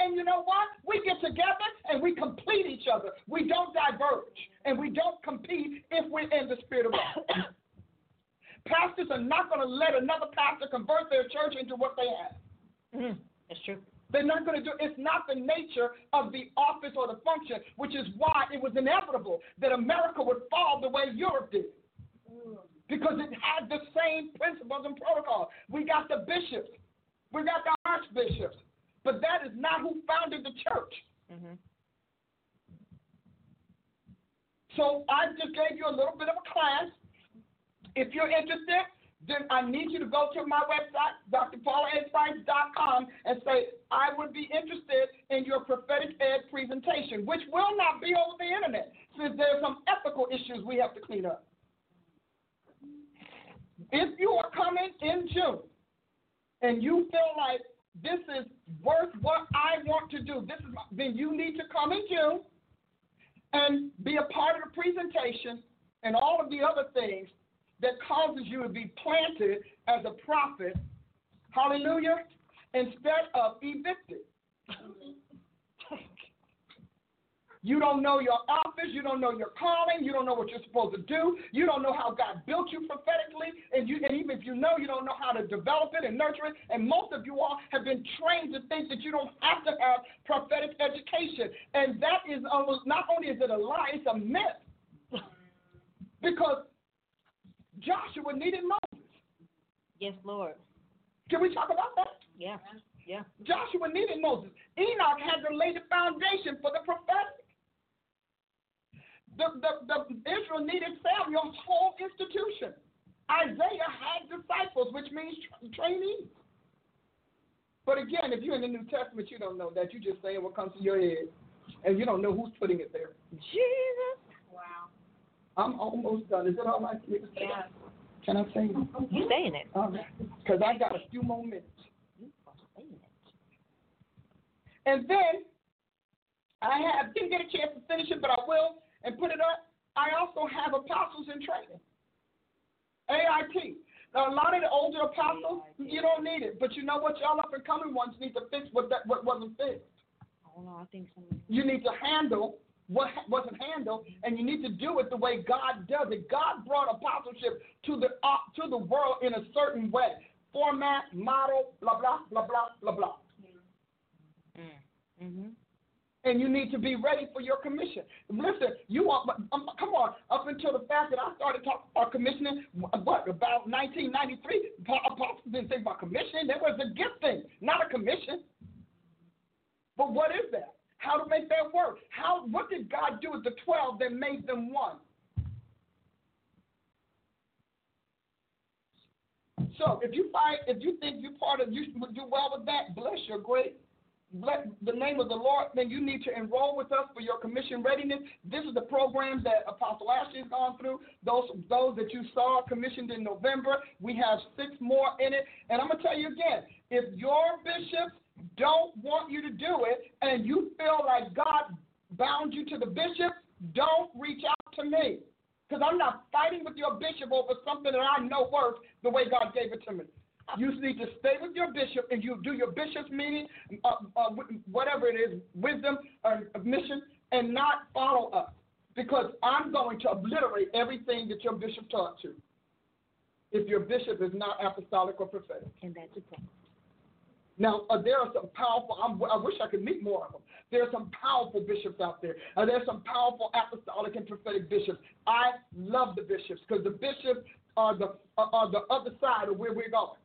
And you know what? We get together and we complete each other. We don't diverge and we don't compete if we're in the spirit of God. Pastors are not going to let another pastor convert their church into what they have. Mm, that's true. They're not going to do it's not the nature of the office or the function, which is why it was inevitable that America would fall the way Europe did. Because it had the same principles and protocols. We got the bishops, we got the archbishops, but that is not who founded the church. Mm-hmm. So I just gave you a little bit of a class. If you're interested, then I need you to go to my website, drpaulaedprice.com, and say, I would be interested in your prophetic ed presentation, which will not be over the internet, since there's some ethical issues we have to clean up. If you are coming in June and you feel like this is worth what I want to do, this is then you need to come in June and be a part of the presentation and all of the other things that causes you to be planted as a prophet, hallelujah, instead of evicted. You don't know your office, you don't know your calling, you don't know what you're supposed to do, you don't know how God built you prophetically, and you and even if you know, you don't know how to develop it and nurture it. And most of you all have been trained to think that you don't have to have prophetic education. And that is almost not only is it a lie, it's a myth. because Joshua needed Moses. Yes, Lord. Can we talk about that? Yeah. Yeah. Joshua needed Moses. Enoch had to lay the foundation for the prophetic. The, the, the Israel needed Samuel's whole institution. Isaiah had disciples, which means tra- trainees. But again, if you're in the New Testament, you don't know that. You're just saying what comes to your head, and you don't know who's putting it there. Jesus. I'm almost done. Is it all right for me to say? Yeah. Can I say it? You saying it. All right. Because I got a few more minutes. You are saying it. And then I have didn't get a chance to finish it, but I will and put it up. I also have apostles in training. AIT. Now a lot of the older apostles, you don't need it. But you know what? Y'all up and coming ones need to fix what that what wasn't fixed. Oh no, I think somebody. You need to handle wasn't handled, and you need to do it the way God does it. God brought apostleship to the uh, to the world in a certain way, format, model, blah blah blah blah blah blah. Mm-hmm. And you need to be ready for your commission. Listen, you are, um, come on, up until the fact that I started talking about commissioning, what, about 1993, apostles didn't think about commissioning. There was a gifting, not a commission. But what is that? How to make that work? How? What did God do with the 12 that made them one? So if you find, if you think you're part of, you would do well with that, bless your great bless the name of the Lord, then you need to enroll with us for your commission readiness. This is the programs that Apostle Ashley has gone through. Those those that you saw commissioned in November, we have six more in it. And I'm gonna tell you again, if your bishops don't want you to do it and you feel like God bound you to the bishop, don't reach out to me. Because I'm not fighting with your bishop over something that I know works the way God gave it to me. You need to stay with your bishop and you do your bishop's meeting, uh, uh, whatever it is, wisdom or mission, and not follow us. Because I'm going to obliterate everything that your bishop taught you. If your bishop is not apostolic or prophetic. And that's a problem. Now, uh, there are some powerful, I'm, i wish I could meet more of them. There are some powerful bishops out there. Uh, there are some powerful apostolic and prophetic bishops. I love the bishops because the bishops are the, are the other side of where we're going.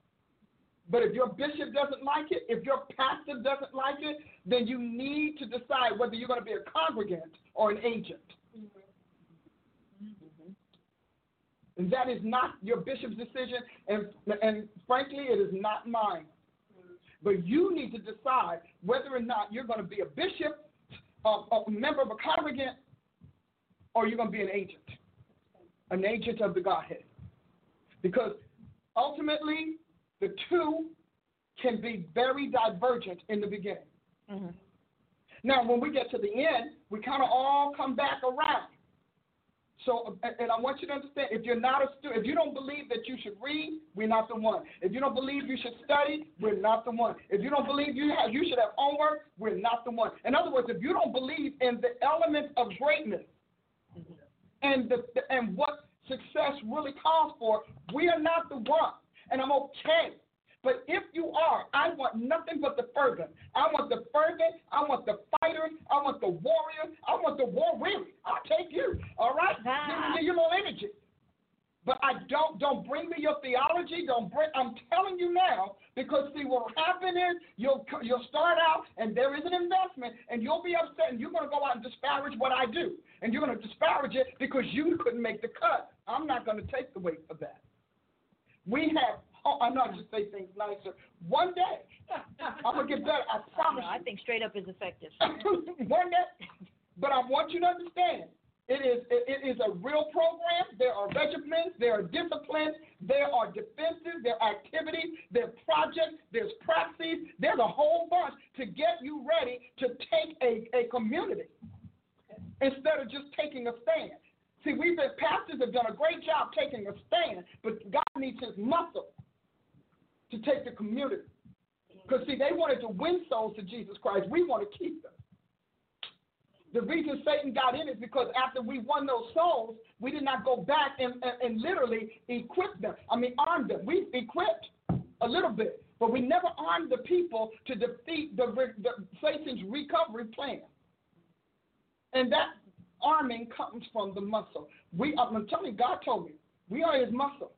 But if your bishop doesn't like it, if your pastor doesn't like it, then you need to decide whether you're going to be a congregant or an agent. Mm-hmm. And that is not your bishop's decision, and, and frankly, it is not mine. But you need to decide whether or not you're going to be a bishop, a, a member of a congregant, or you're going to be an agent, an agent of the Godhead. Because ultimately, the two can be very divergent in the beginning. Mm-hmm. Now, when we get to the end, we kind of all come back around. So, and I want you to understand, if you're not a student, if you don't believe that you should read, we're not the one. If you don't believe you should study, we're not the one. If you don't believe you have, you should have homework, we're not the one. In other words, if you don't believe in the element of greatness and the and what success really calls for, we are not the one. And I'm okay but if you are, I want nothing but the fervent. I want the fervent. I want the fighters. I want the warriors. I want the war weary. I'll take you. All right? Ah. Give me your little energy. But I don't don't bring me your theology. Don't bring. I'm telling you now because see what will happen is you'll you'll start out and there is an investment and you'll be upset and you're going to go out and disparage what I do and you're going to disparage it because you couldn't make the cut. I'm not going to take the weight for that. We have Oh, I know I just say things nicer. One day, I'm gonna get better. I promise. No, I think straight up is effective. One day, but I want you to understand. It is it, is a real program. There are regiments, there are disciplines, there are defenses, there are activities, there are projects, there's praxis, there's a whole bunch to get you ready to take a, a community instead of just taking a stand. See, we've been pastors have done a great job taking a stand, but God needs his muscle to take the community. Because, see, they wanted to win souls to Jesus Christ. We want to keep them. The reason Satan got in is because after we won those souls, we did not go back and, and, and literally equip them. I mean, arm them. We equipped a little bit, but we never armed the people to defeat the, the Satan's recovery plan. And that arming comes from the muscle. We, I'm telling you, God told me, we are his muscle.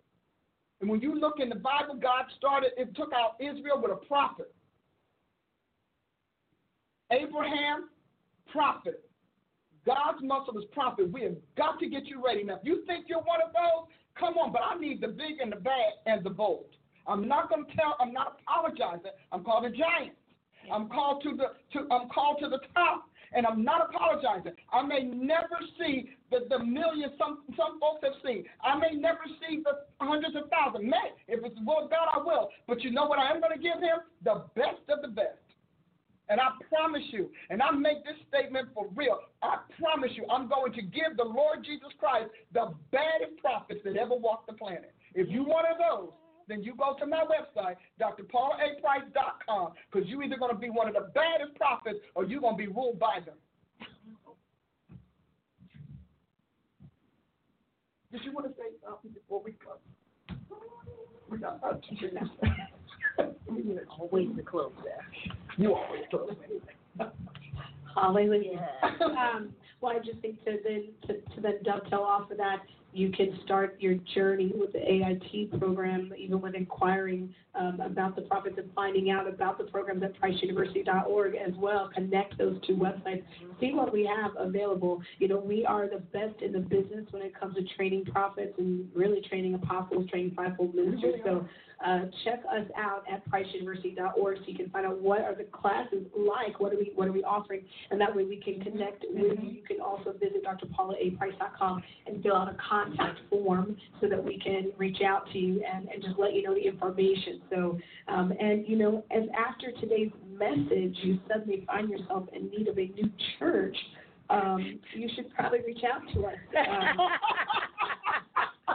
And when you look in the Bible, God started, it took out Israel with a prophet. Abraham, prophet. God's muscle is prophet. We have got to get you ready. Now, if you think you're one of those, come on, but I need the big and the bad and the bold. I'm not going to tell, I'm not apologizing. I'm called a giant. I'm called to the to I'm called to the top and I'm not apologizing. I may never see the, the millions some, some folks have seen. I may never see the hundreds of thousands. May, if it's the will of God, I will. But you know what I am going to give him? The best of the best. And I promise you, and I make this statement for real, I promise you, I'm going to give the Lord Jesus Christ the baddest prophets that ever walked the planet. If you one of those, then you go to my website, drpaulaaprice.com, because you're either going to be one of the baddest prophets or you're going to be ruled by them. Did you want to say something before we go? We got about two minutes. Always the close there. You always close. Hallelujah. um, well, I just think to then to, to then dovetail off of that, you can start your journey with the AIT program, even with inquiring um, about the prophets and finding out about the programs at PriceUniversity.org as well. Connect those two websites. See what we have available. You know, we are the best in the business when it comes to training prophets and really training apostles, training fivefold ministers. So uh, check us out at PriceUniversity.org so you can find out what are the classes like, what are we what are we offering, and that way we can connect with you. You can also visit drpaulaaprice.com and fill out a contact form so that we can reach out to you and, and just let you know the information. So, um, and you know, as after today's message, you suddenly find yourself in need of a new church, um, you should probably reach out to us. Um,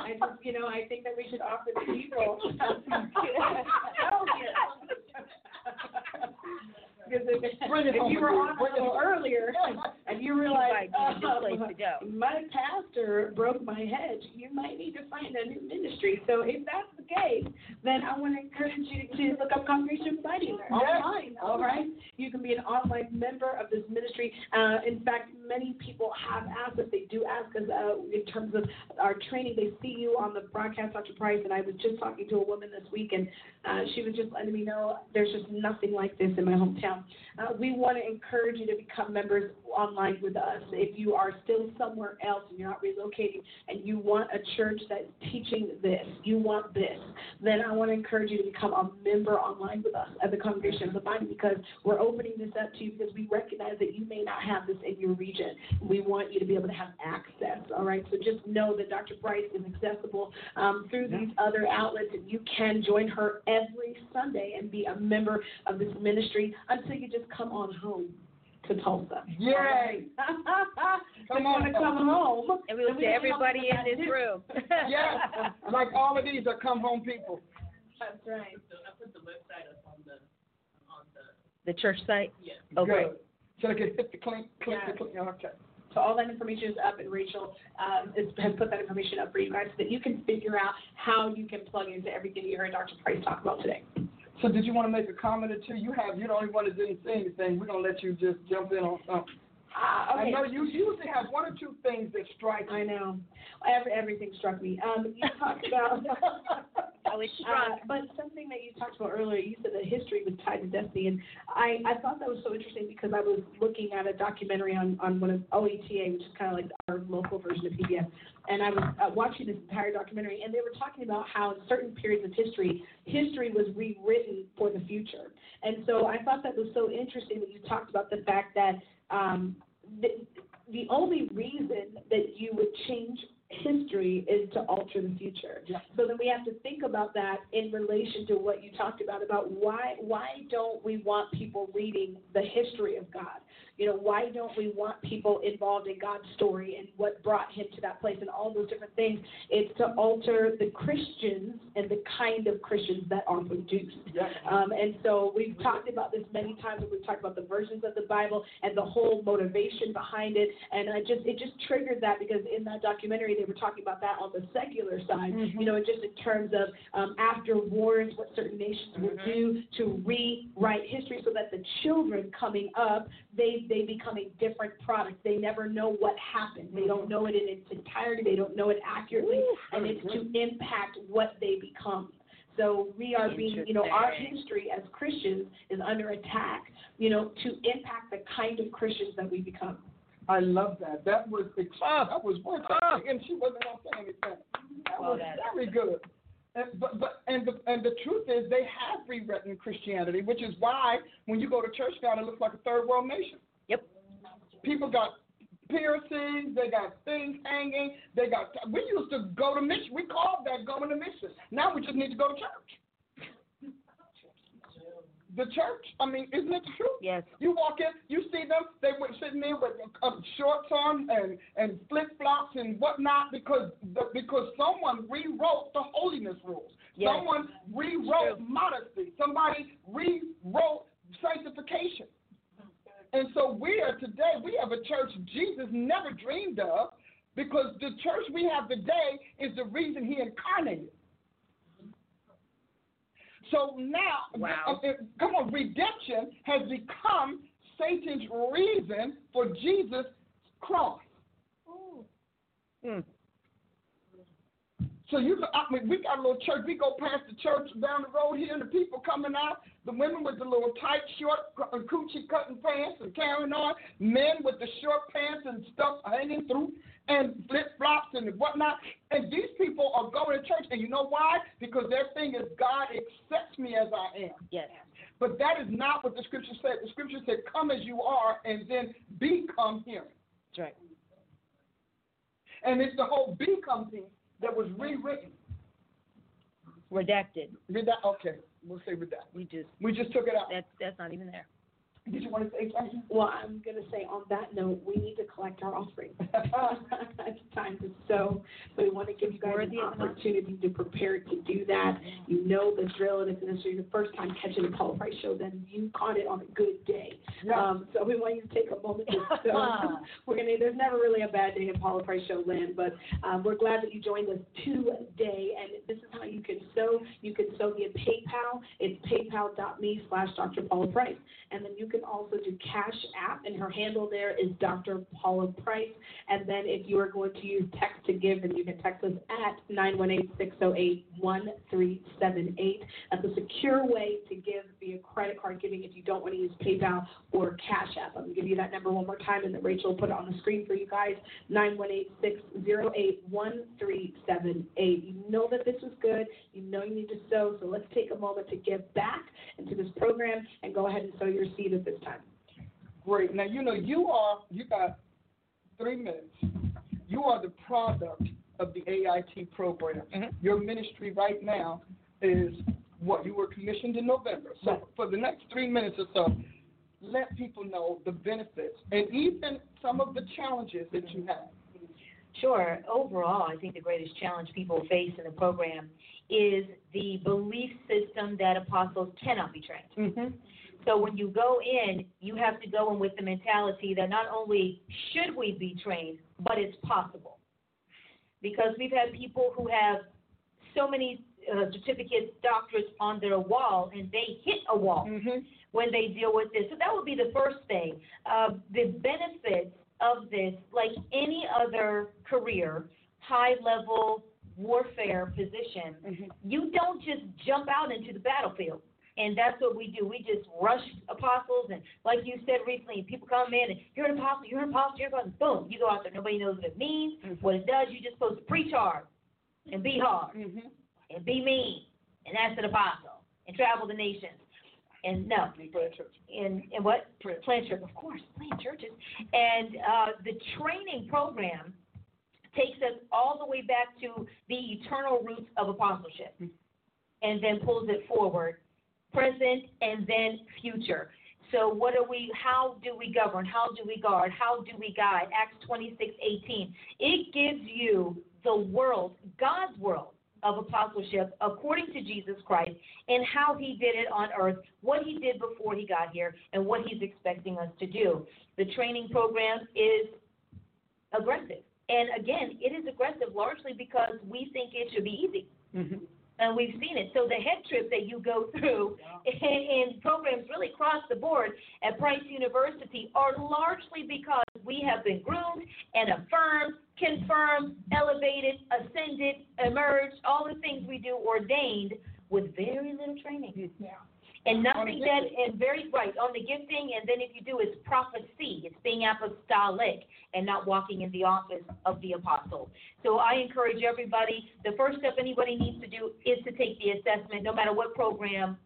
I just, you know, I think that we should offer the people. Oh, Because if, if you were on a little earlier and you realize, uh, place to go. my pastor broke my hedge, you might need to find a new ministry. So if that's the case, then I want to encourage you to look up Congregation Fighting Yes. online. All right, you can be an online member of this ministry. Uh, in fact, many people have asked us. They do ask us uh, in terms of our training. They see you on the broadcast, Dr. Price, and I was just talking to a woman this week, and uh, she was just letting me know there's just nothing like this in my hometown. Uh, we want to encourage you to become members online with us. If you are still somewhere else and you're not relocating and you want a church that's teaching this, you want this, then I want to encourage you to become a member online with us at the Congregation of the Body because we're opening this up to you because we recognize that you may not have this in your region. We want you to be able to have access, all right? So just know that Dr. Price is accessible um, through these other outlets and you can join her every Sunday and be a member of this ministry until you just come on home to Tulsa. Yay! Come on, to come home. And we will then say can everybody talk in about this that room. Yes, like all of these are come home people. That's right. So I put the website up on the, on the, The church site? yeah. Okay. Good. So they can hit the clink, click the Yeah. click. Okay. So all that information is up, and Rachel um, is, has put that information up for you guys so that you can figure out how you can plug into everything you heard Dr. Price talk about today. So did you want to make a comment or two? You have, you're the only one that didn't say anything. We're going to let you just jump in on something. Uh, okay. I know you usually have one or two things that strike I you. know. Every, everything struck me. Um, you talked about. I was Uh, struck. but something that you talked about earlier, you said that history was tied to destiny, and I, I thought that was so interesting because I was looking at a documentary on, on one of OETA, which is kind of like our local version of PBS, and I was uh, watching this entire documentary, and they were talking about how in certain periods of history, history was rewritten for the future, and so I thought that was so interesting that you talked about the fact that um, the, the only reason that you would change history is to alter the future. Yeah. So then we have to think about that in relation to what you talked about about why why don't we want people reading the history of God? You know, why don't we want people involved in God's story and what brought him to that place and all those different things? It's to alter the Christians and the kind of Christians that are produced. Yeah. Um, and so we've talked about this many times. and We've talked about the versions of the Bible and the whole motivation behind it. And I just it just triggered that because in that documentary they were talking about that on the secular side. You know, just in terms of um, after wars, what certain nations will do to rewrite history so that the children coming up they they become a different product. They never know what happened. They don't know it in its entirety. They don't know it accurately, and it's to impact what they become. So we are being, you know, our history as Christians is under attack, you know, to impact the kind of Christians that we become. I love that. That was ex- that was worth it. And she wasn't going to say anything. That Oh, was that- very good. And, but but and the and the truth is they have rewritten Christianity, which is why when you go to church now it looks like a third world nation. People got piercings, they got things hanging, they got. We used to go to mission. We called that going to mission. Now we just need to go to church. the church. I mean, isn't it the truth? Yes. You walk in, you see them, they were sitting there with um, shorts on and, and flip flops and whatnot because the, because someone rewrote the holiness rules. Yes. Someone rewrote modesty. Somebody rewrote sanctification. And so we are today, we have a church Jesus never dreamed of because the church we have today is the reason he incarnated. So now, Wow. come on, redemption has become Satan's reason for Jesus' cross. Hmm. So you, I mean, we got a little church. We go past the church down the road here, and the people coming out. The women with the little tight, short, coochie cutting pants and carrying on. Men with the short pants and stuff hanging through, and flip flops and whatnot. And these people are going to church, and you know why? Because their thing is God accepts me as I am. Yes. But that is not what the scripture said. The scripture said, "Come as you are, and then become hearing." That's right. And it's the whole become thing that was rewritten. Redacted. Redact. Okay, we'll say redact. We just We just took it out. that's that's not even there. Did you want to say something? Well, I'm going to say on that note, we need to collect our offering. it's time to sow. So we want to give you guys an opportunity to prepare to do that. You know the drill, and if this is your first time catching the Paula Price show, then you caught it on a good day. Yeah. Um, so we want you to take a moment to sow. we're gonna. There's never really a bad day in Paula Price Show land, but um, we're glad that you joined us today. And this is how you can sow. You can sow via PayPal. It's paypal.me slash Dr. Paula Price. And then you can also do Cash App, and her handle there is Dr. Paula Price. And then if you are going to use text to give, then you can text us at 918-608-1378. That's a secure way to give via credit card giving if you don't want to use PayPal or Cash App. I'm going to give you that number one more time, and then Rachel will put it on the screen for you guys, 918-608-1378. You know that this is good. You know you need to sow, so let's take a moment to give back into this program and go ahead and sow your seed this time. Great. Now you know you are. You got three minutes. You are the product of the AIT program. Your ministry right now is what you were commissioned in November. So for the next three minutes or so, let people know the benefits and even some of the challenges that you have. Sure. Overall, I think the greatest challenge people face in the program is the belief system that apostles cannot be trained. Mm-hmm. So when you go in, you have to go in with the mentality that not only should we be trained, but it's possible. Because we've had people who have so many uh, certificates, doctorates on their wall, and they hit a wall Mm-hmm. when they deal with this. So that would be the first thing. Uh, the benefits of this, like any other career, high level warfare position, Mm-hmm. you don't just jump out into the battlefield. And that's what we do. We just rush apostles, and like you said recently, people come in and you're an apostle, you're an apostle, you're an apostle. Boom, you go out there. Nobody knows what it means, what it does. You're just supposed to preach hard and be hard Mm-hmm. and be mean, and that's an apostle, and travel the nations. And no, in in what plant church? Of course, plant churches. And uh, the training program takes us all the way back to the eternal roots of apostleship, and then pulls it forward, present and then future. So what are we? How do we govern? How do we guard? How do we guide? Acts twenty six eighteen. It gives you the world, God's world of apostleship according to Jesus Christ and how he did it on earth, what he did before he got here, and what he's expecting us to do. The training program is aggressive. And again, it is aggressive largely because we think it should be easy. Mm-hmm. And we've seen it. So the head trip that you go through in, in programs really across the board at Price University are largely because we have been groomed and affirmed, confirmed, elevated, ascended, emerged, all the things we do ordained with very little training. And nothing that, and very right, on the gifting, and then if you do, it's prophecy. It's being apostolic and not walking in the office of the apostle. So I encourage everybody, the first step anybody needs to do is to take the assessment, no matter what program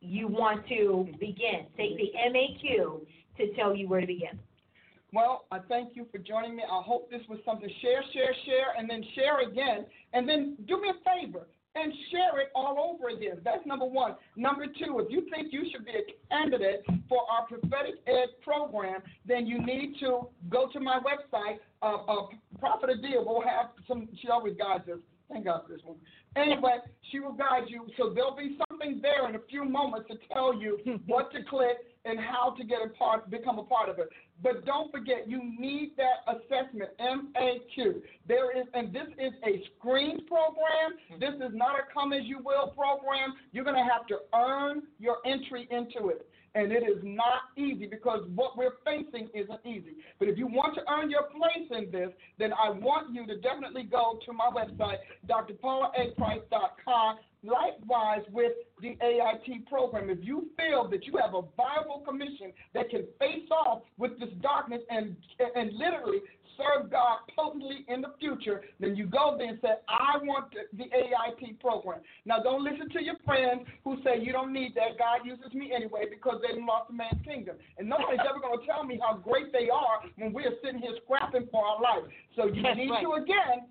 you want to begin. Take the MAQ to tell you where to begin. Well, I thank you for joining me. I hope this was something. Share, share, share, and then share again. And then do me a favor. And share it all over again. That's number one. Number two, if you think you should be a candidate for our prophetic ed program, then you need to go to my website. Uh, uh, Prophet Adia will have some, she always guides us. Thank God for this one. Anyway, she will guide you. So there'll be something there in a few moments to tell you what to click and how to get a part, become a part of it. But don't forget, you need that assessment, MAQ. There is, and this is a screened program. Mm-hmm. This is not a come as you will program. You're going to have to earn your entry into it. And it is not easy because what we're facing isn't easy. But if you want to earn your place in this, then I want you to definitely go to my website, drpaulaaprice.com. Likewise, with the AIT program, if you feel that you have a viable commission that can face off with this darkness and and literally serve God potently in the future, then you go there and say, I want the, the AIT program. Now, don't listen to your friends who say you don't need that. God uses me anyway because they lost the man's kingdom. And nobody's ever going to tell me how great they are when we're sitting here scrapping for our life. So you That's need right. to, again,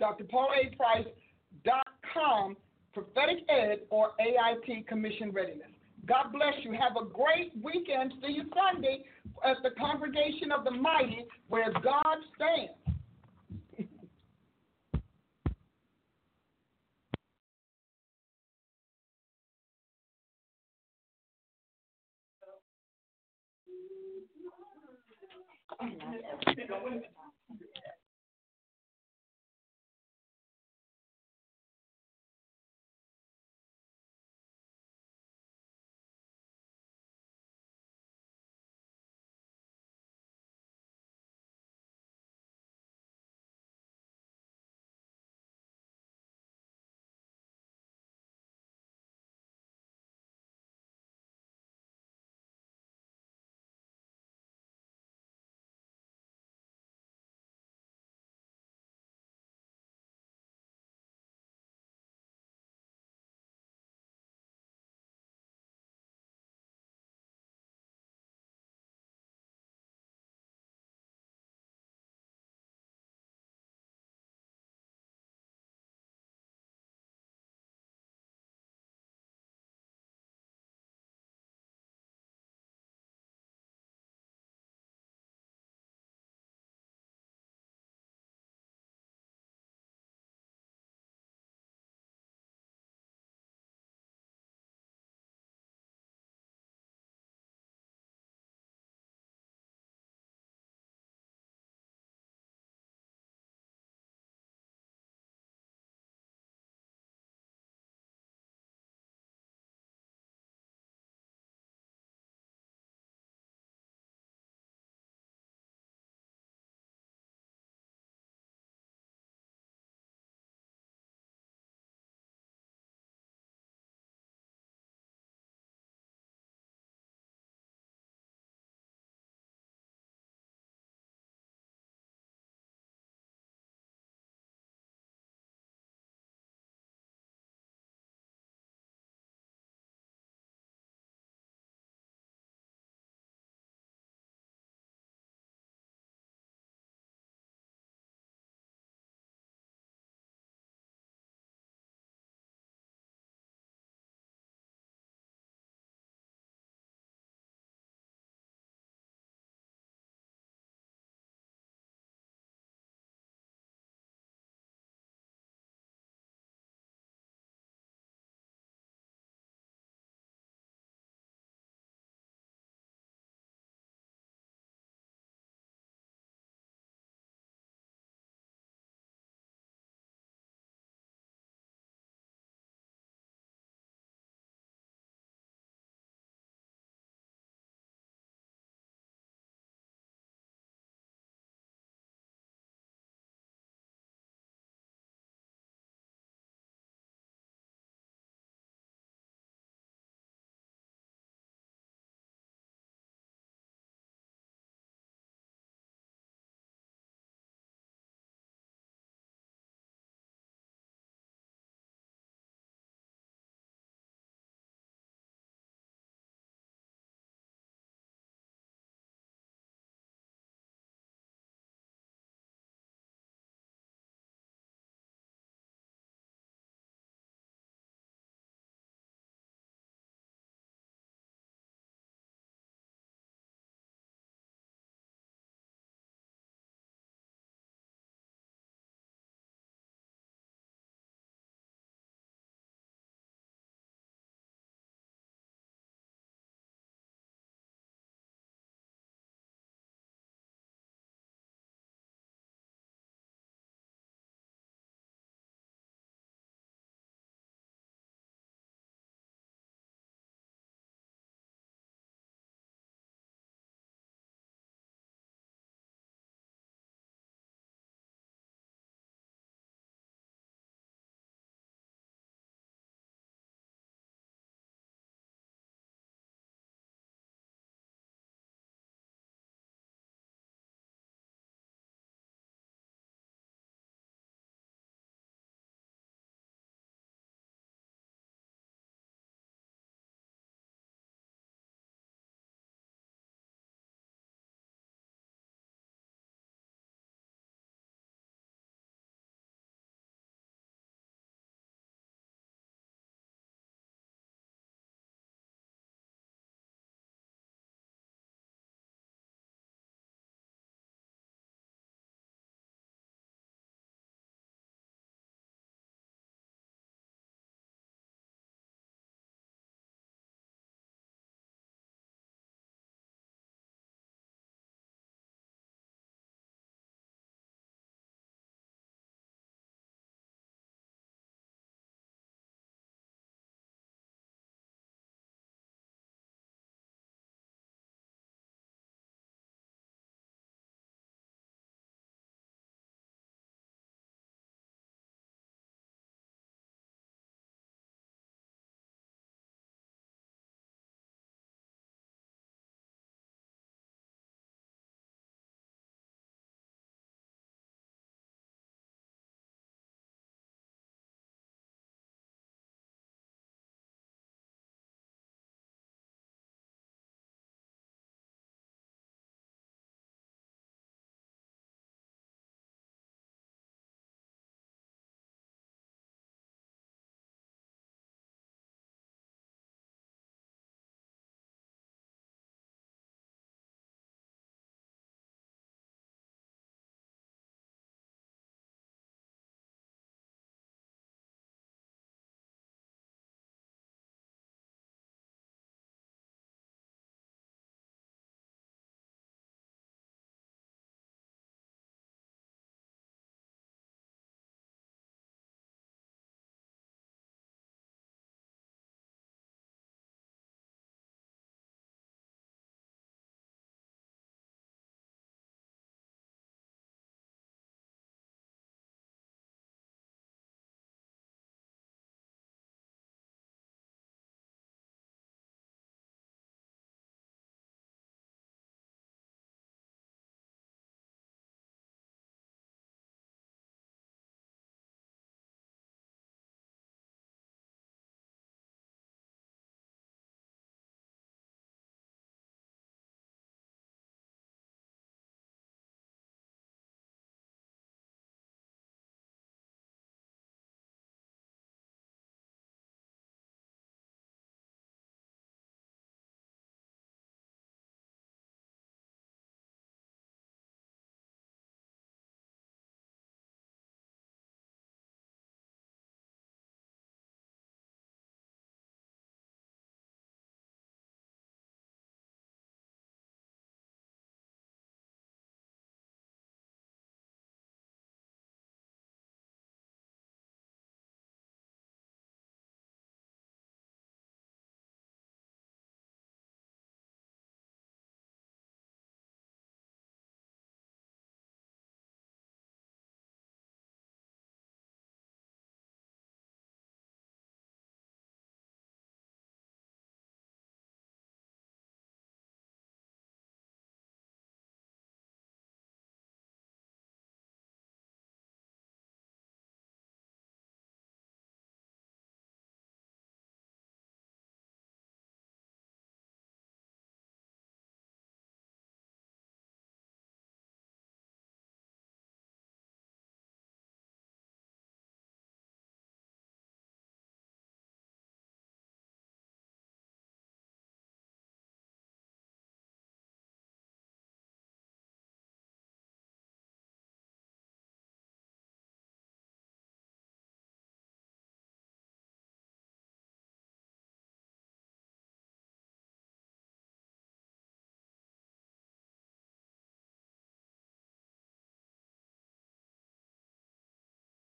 drpaulaaprice.com, prophetic ed or AIT commission readiness. God bless you. Have a great weekend. See you Sunday at the congregation of the mighty where God stands.